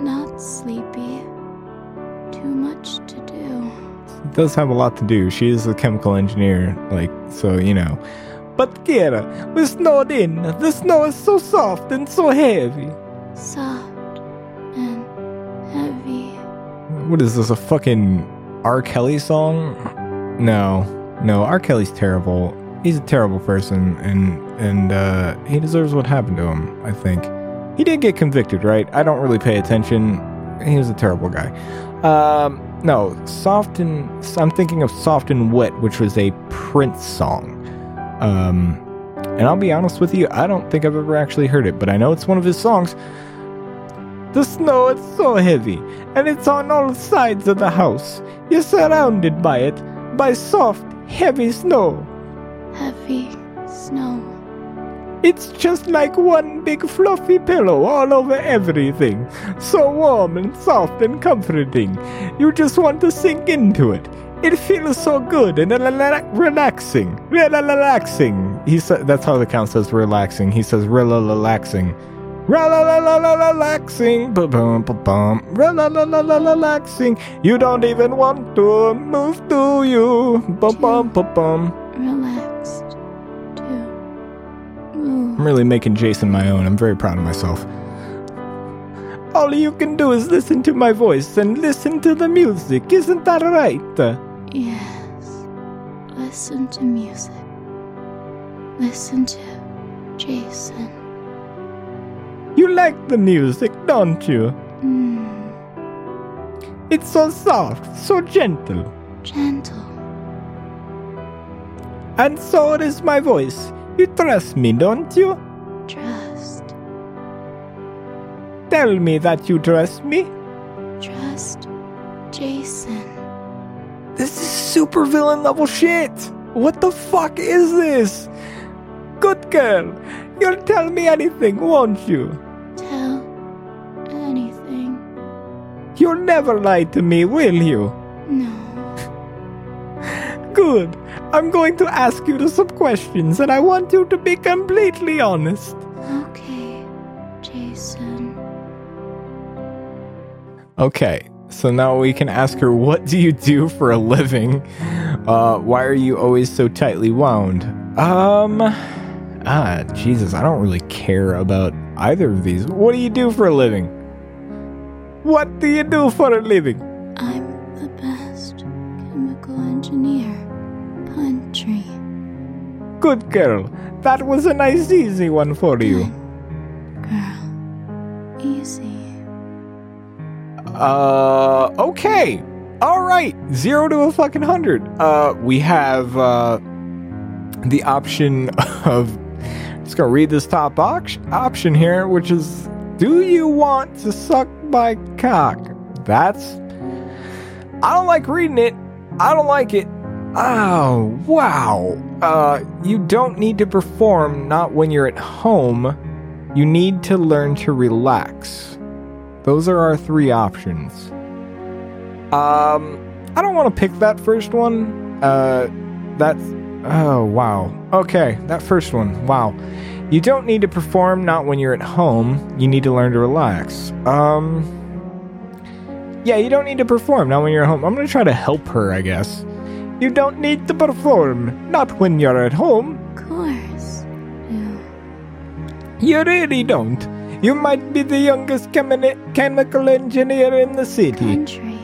Not sleepy. Too much to do. It does have a lot to do. She is a chemical engineer, like, so, you know. But Kira, we're snowed in. The snow is so soft and so heavy. Soft and heavy. What is this, a fucking R. Kelly song? No, no, R. Kelly's terrible. He's a terrible person, and and uh, he deserves what happened to him. I think he did get convicted, right? I don't really pay attention. He was a terrible guy. Um, no, soft and I'm thinking of soft and wet, which was a Prince song. Um, and I'll be honest with you, I don't think I've ever actually heard it, but I know it's one of his songs. The snow is so heavy, and it's on all sides of the house. You're surrounded by it, by soft, heavy snow. Heavy snow. It's just like one big fluffy pillow all over everything. So warm and soft and comforting. You just want to sink into it. It feels so good and relaxing. Relaxing. He said that's how the count says relaxing. He says relaxing. Relaxing. Relaxing. You don't even want to move, do you? Relaxed. I'm really making Jason my own. I'm very proud of myself. All you can do is listen to my voice and listen to the music. Isn't that right? Yes. Listen to music. Listen to Jason. You like the music, don't you? Mm, It's so soft, so gentle. gentle. And so is my voice. You trust me, don't you? Trust. Tell me that you trust me. Trust Jason. This is super villain level shit. What the fuck is this? Good girl. You'll tell me anything, won't you? Tell anything. You'll never lie to me, will you? No. Good. I'm going to ask you some questions and I want you to be completely honest. Okay, Jason. Okay, so now we can ask her, what do you do for a living? Uh, why are you always so tightly wound? Um, ah, Jesus, I don't really care about either of these. What do you do for a living? What do you do for a living? I'm the best chemical engineer. Country. Good girl. That was a nice, easy one for you. Girl. Easy. Uh, okay. All right. Zero to a fucking hundred. Uh, we have, uh, the option of, just gonna read this top option here, which is, do you want to suck my cock? That's, I don't like reading it. I don't like it. Oh, wow. Uh, you don't need to perform, not when you're at home. You need to learn to relax. Those are our three options. Um, I don't want to pick that first one. Uh, that's. Oh, wow. Okay, that first one. Wow. You don't need to perform, not when you're at home. You need to learn to relax. Um. Yeah, you don't need to perform, not when you're at home. I'm gonna try to help her, I guess. You don't need to perform, not when you're at home. Of course. Yeah. You really don't. You might be the youngest chemi- chemical engineer in the city. Country.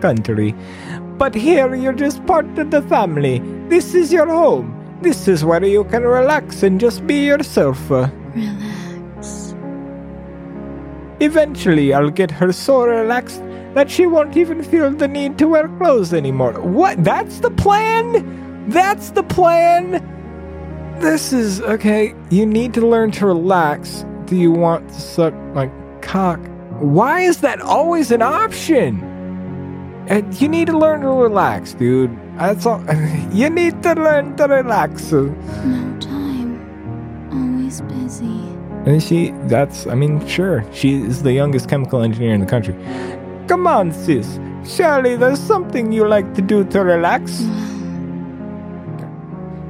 country. But here you're just part of the family. This is your home. This is where you can relax and just be yourself. Relax. Eventually, I'll get her so relaxed that she won't even feel the need to wear clothes anymore. What? That's the plan? That's the plan? This is okay. You need to learn to relax. Do you want to suck my cock? Why is that always an option? And you need to learn to relax, dude. That's all. You need to learn to relax. No time. Always busy. And she, that's, I mean, sure, she is the youngest chemical engineer in the country. Come on, sis. Surely there's something you like to do to relax.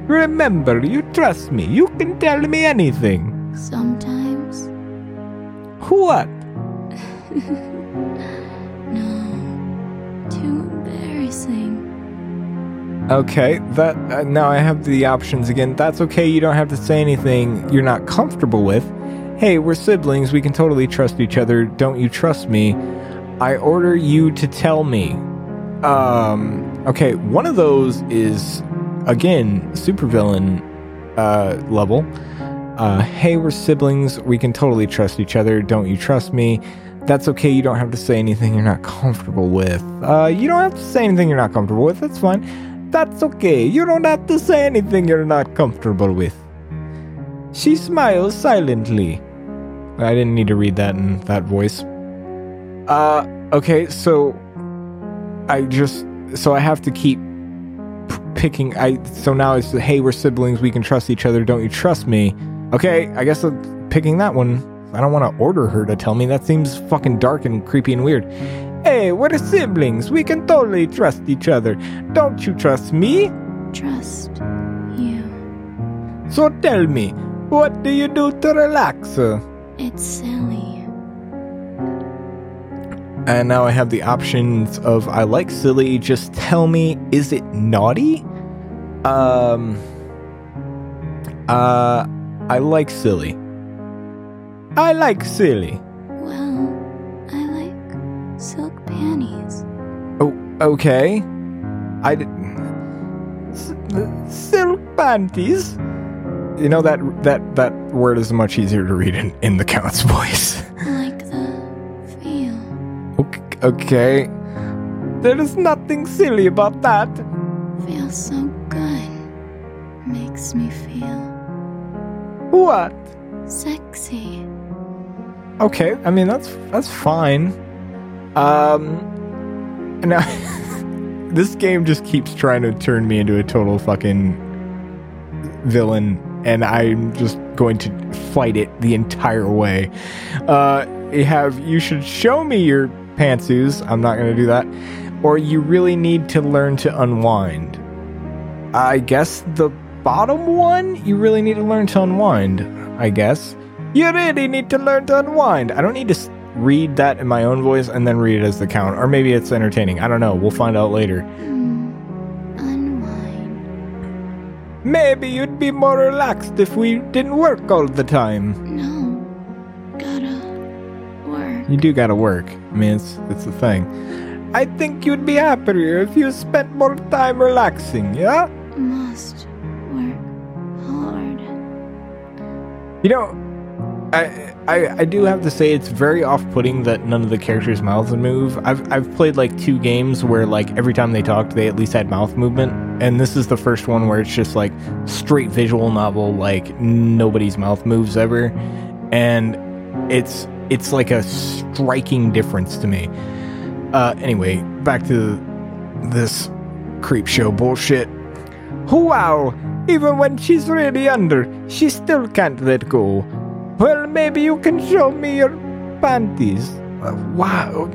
Remember, you trust me. You can tell me anything. Sometimes. What? No. Too embarrassing. Okay, that uh, now I have the options again. That's okay. You don't have to say anything you're not comfortable with. Hey, we're siblings. We can totally trust each other. Don't you trust me? I order you to tell me. Um, okay, one of those is again supervillain uh level. Uh, hey, we're siblings. We can totally trust each other. Don't you trust me? That's okay. You don't have to say anything you're not comfortable with. Uh, you don't have to say anything you're not comfortable with. That's fine. That's okay. You don't have to say anything you're not comfortable with. She smiles silently. I didn't need to read that in that voice. Uh, okay, so I just so I have to keep p- picking. I so now it's hey, we're siblings. We can trust each other. Don't you trust me? Okay, I guess I'm picking that one. I don't want to order her to tell me. That seems fucking dark and creepy and weird. Hey, we're siblings. We can totally trust each other. Don't you trust me? Trust you. So tell me, what do you do to relax? It's silly. And now I have the options of I like silly. Just tell me, is it naughty? Um. Uh, I like silly. I like silly. Well, I like silk panties. Oh, okay. I uh, silk panties. You know that that that word is much easier to read in, in the count's voice. Like the feel. Okay, okay. There is nothing silly about that. Feels so good. Makes me feel What? sexy. Okay, I mean that's that's fine. Um, now this game just keeps trying to turn me into a total fucking villain, and I'm just going to fight it the entire way. Uh, you have you should show me your pantsuits. I'm not going to do that. Or you really need to learn to unwind. I guess the bottom one, you really need to learn to unwind. I guess. You really need to learn to unwind. I don't need to read that in my own voice and then read it as the count. Or maybe it's entertaining. I don't know. We'll find out later. Unwind. Maybe you'd be more relaxed if we didn't work all the time. No. Gotta work. You do gotta work. I mean, it's it's the thing. I think you'd be happier if you spent more time relaxing, yeah? Must You know, I, I I do have to say it's very off-putting that none of the characters' mouths move. I've I've played like two games where like every time they talked, they at least had mouth movement, and this is the first one where it's just like straight visual novel, like nobody's mouth moves ever, and it's it's like a striking difference to me. Uh, anyway, back to this creep show bullshit. Wow! Even when she's really under, she still can't let go. Well, maybe you can show me your panties. Uh, wow,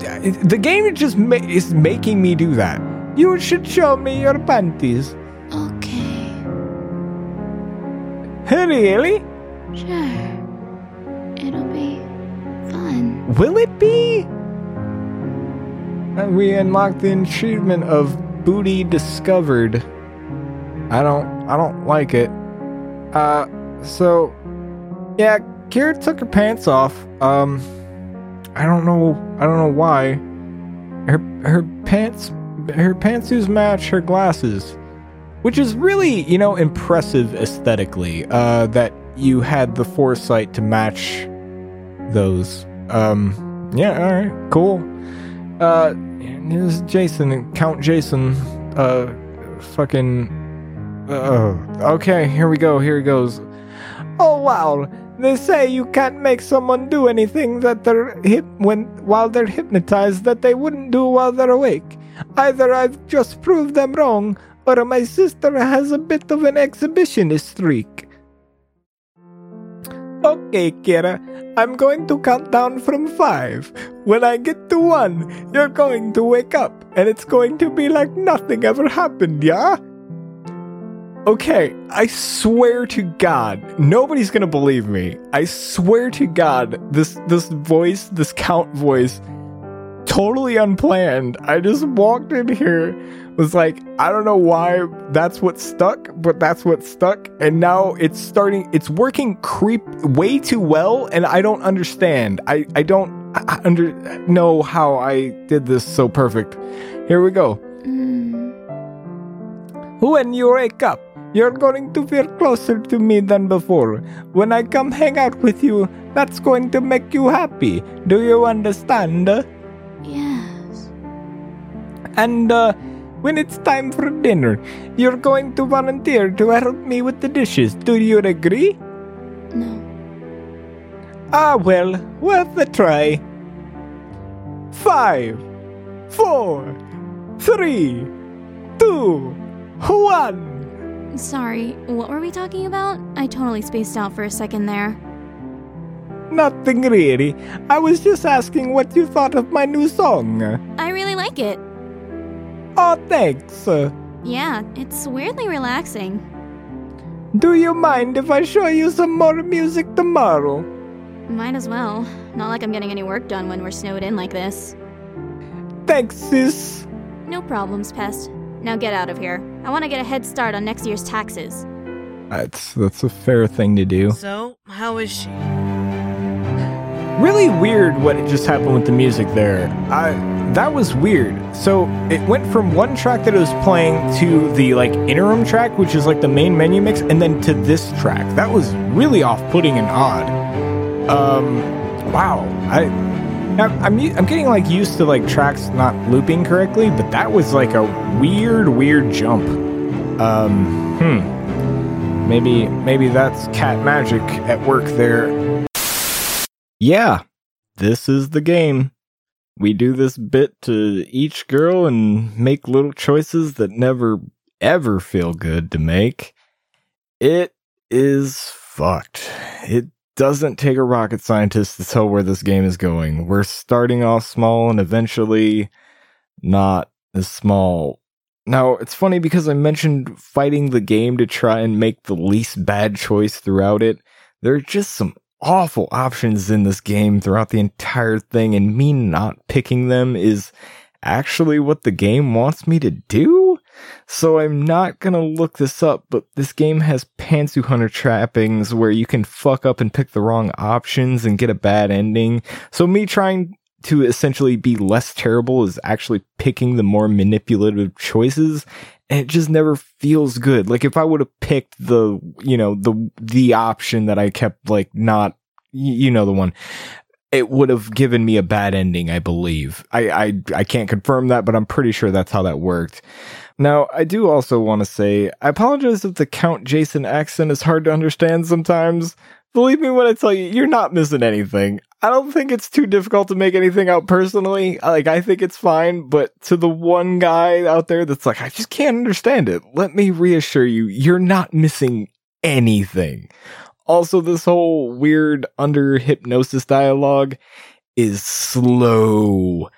the game is just ma- is making me do that. You should show me your panties. Okay. Really? Sure. It'll be fun. Will it be? Uh, we unlocked the achievement of booty discovered. I don't I don't like it. Uh so yeah, Kira took her pants off. Um I don't know I don't know why. Her her pants her pantsuits match her glasses. Which is really, you know, impressive aesthetically. Uh that you had the foresight to match those. Um, yeah, all right, cool. Uh, here's Jason, Count Jason. Uh, fucking. Uh, okay, here we go. Here he goes. Oh wow! They say you can't make someone do anything that they're hip when while they're hypnotized that they wouldn't do while they're awake. Either I've just proved them wrong, or my sister has a bit of an exhibitionist streak. Okay, Kira, I'm going to count down from five. When I get to one, you're going to wake up, and it's going to be like nothing ever happened, yeah? Okay, I swear to God, nobody's gonna believe me. I swear to God, this this voice, this count voice, totally unplanned. I just walked in here, was like, I don't know why that's what stuck, but that's what stuck, and now it's starting. It's working creep way too well, and I don't understand. I I don't I under know how I did this so perfect. Here we go. Hmm. When you wake up, you're going to feel closer to me than before. When I come hang out with you, that's going to make you happy. Do you understand? Yes. And uh, when it's time for dinner, you're going to volunteer to help me with the dishes. Do you agree? No. Ah, well, worth a try. Five, four, three, two, one. Sorry, what were we talking about? I totally spaced out for a second there. Nothing really. I was just asking what you thought of my new song. I really like it. Oh, thanks. Yeah, it's weirdly relaxing. Do you mind if I show you some more music tomorrow? Might as well. Not like I'm getting any work done when we're snowed in like this. Thanks, sis. No problems, Pest. Now get out of here. I want to get a head start on next year's taxes. That's that's a fair thing to do. So, how is she? really weird what just happened with the music there. I that was weird. So it went from one track that it was playing to the like interim track, which is like the main menu mix, and then to this track. That was really off-putting and odd. Um, wow. I I'm I'm getting like used to like tracks not looping correctly, but that was like a weird, weird jump. Um, hmm. Maybe maybe that's cat magic at work there. Yeah, this is the game. We do this bit to each girl and make little choices that never ever feel good to make. It is fucked. It doesn't take a rocket scientist to tell where this game is going. We're starting off small and eventually not as small. Now, it's funny because I mentioned fighting the game to try and make the least bad choice throughout it. There are just some awful options in this game throughout the entire thing, and me not picking them is actually what the game wants me to do? So I'm not gonna look this up, but this game has Pantsu Hunter trappings where you can fuck up and pick the wrong options and get a bad ending. So me trying to essentially be less terrible is actually picking the more manipulative choices and it just never feels good. Like if I would have picked the, you know, the the option that I kept like not you know the one it would have given me a bad ending, I believe. I, I I can't confirm that, but I'm pretty sure that's how that worked. Now, I do also want to say I apologize if the Count Jason accent is hard to understand sometimes. Believe me when I tell you, you're not missing anything. I don't think it's too difficult to make anything out personally. Like, I think it's fine, but to the one guy out there that's like, I just can't understand it, let me reassure you, you're not missing anything. Also, this whole weird under hypnosis dialogue is slow.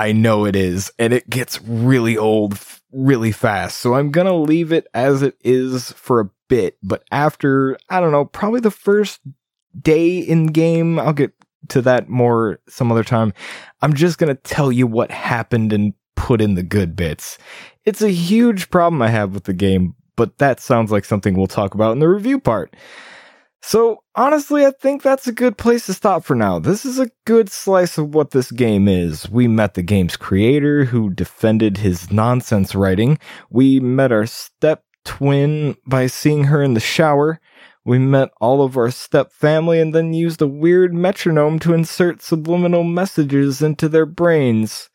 I know it is, and it gets really old really fast. So I'm gonna leave it as it is for a bit, but after, I don't know, probably the first day in game, I'll get to that more some other time. I'm just gonna tell you what happened and put in the good bits. It's a huge problem I have with the game, but that sounds like something we'll talk about in the review part. So, honestly, I think that's a good place to stop for now. This is a good slice of what this game is. We met the game's creator who defended his nonsense writing. We met our step twin by seeing her in the shower. We met all of our step family and then used a weird metronome to insert subliminal messages into their brains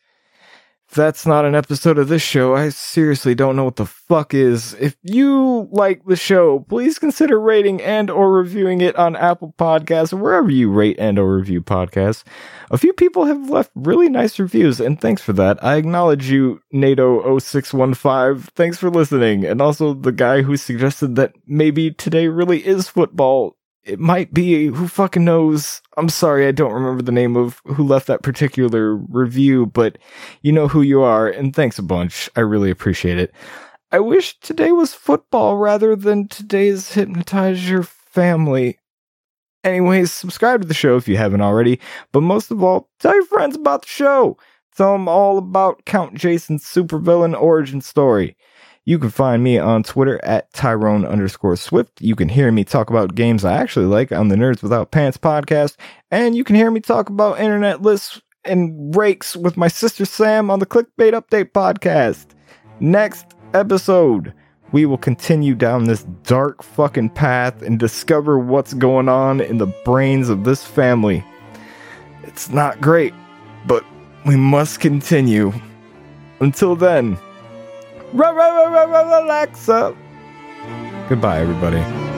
that's not an episode of this show, I seriously don't know what the fuck is. If you like the show, please consider rating and or reviewing it on Apple Podcasts or wherever you rate and or review podcasts. A few people have left really nice reviews, and thanks for that. I acknowledge you, NATO0615. Thanks for listening. And also the guy who suggested that maybe today really is football it might be who fucking knows. I'm sorry, I don't remember the name of who left that particular review, but you know who you are, and thanks a bunch. I really appreciate it. I wish today was football rather than today's hypnotize your family. Anyways, subscribe to the show if you haven't already, but most of all, tell your friends about the show. Tell them all about Count Jason's supervillain origin story. You can find me on Twitter at Tyrone underscore Swift. You can hear me talk about games I actually like on the Nerds Without Pants podcast. And you can hear me talk about internet lists and breaks with my sister Sam on the Clickbait Update podcast. Next episode, we will continue down this dark fucking path and discover what's going on in the brains of this family. It's not great, but we must continue. Until then, Relax up. Goodbye, everybody.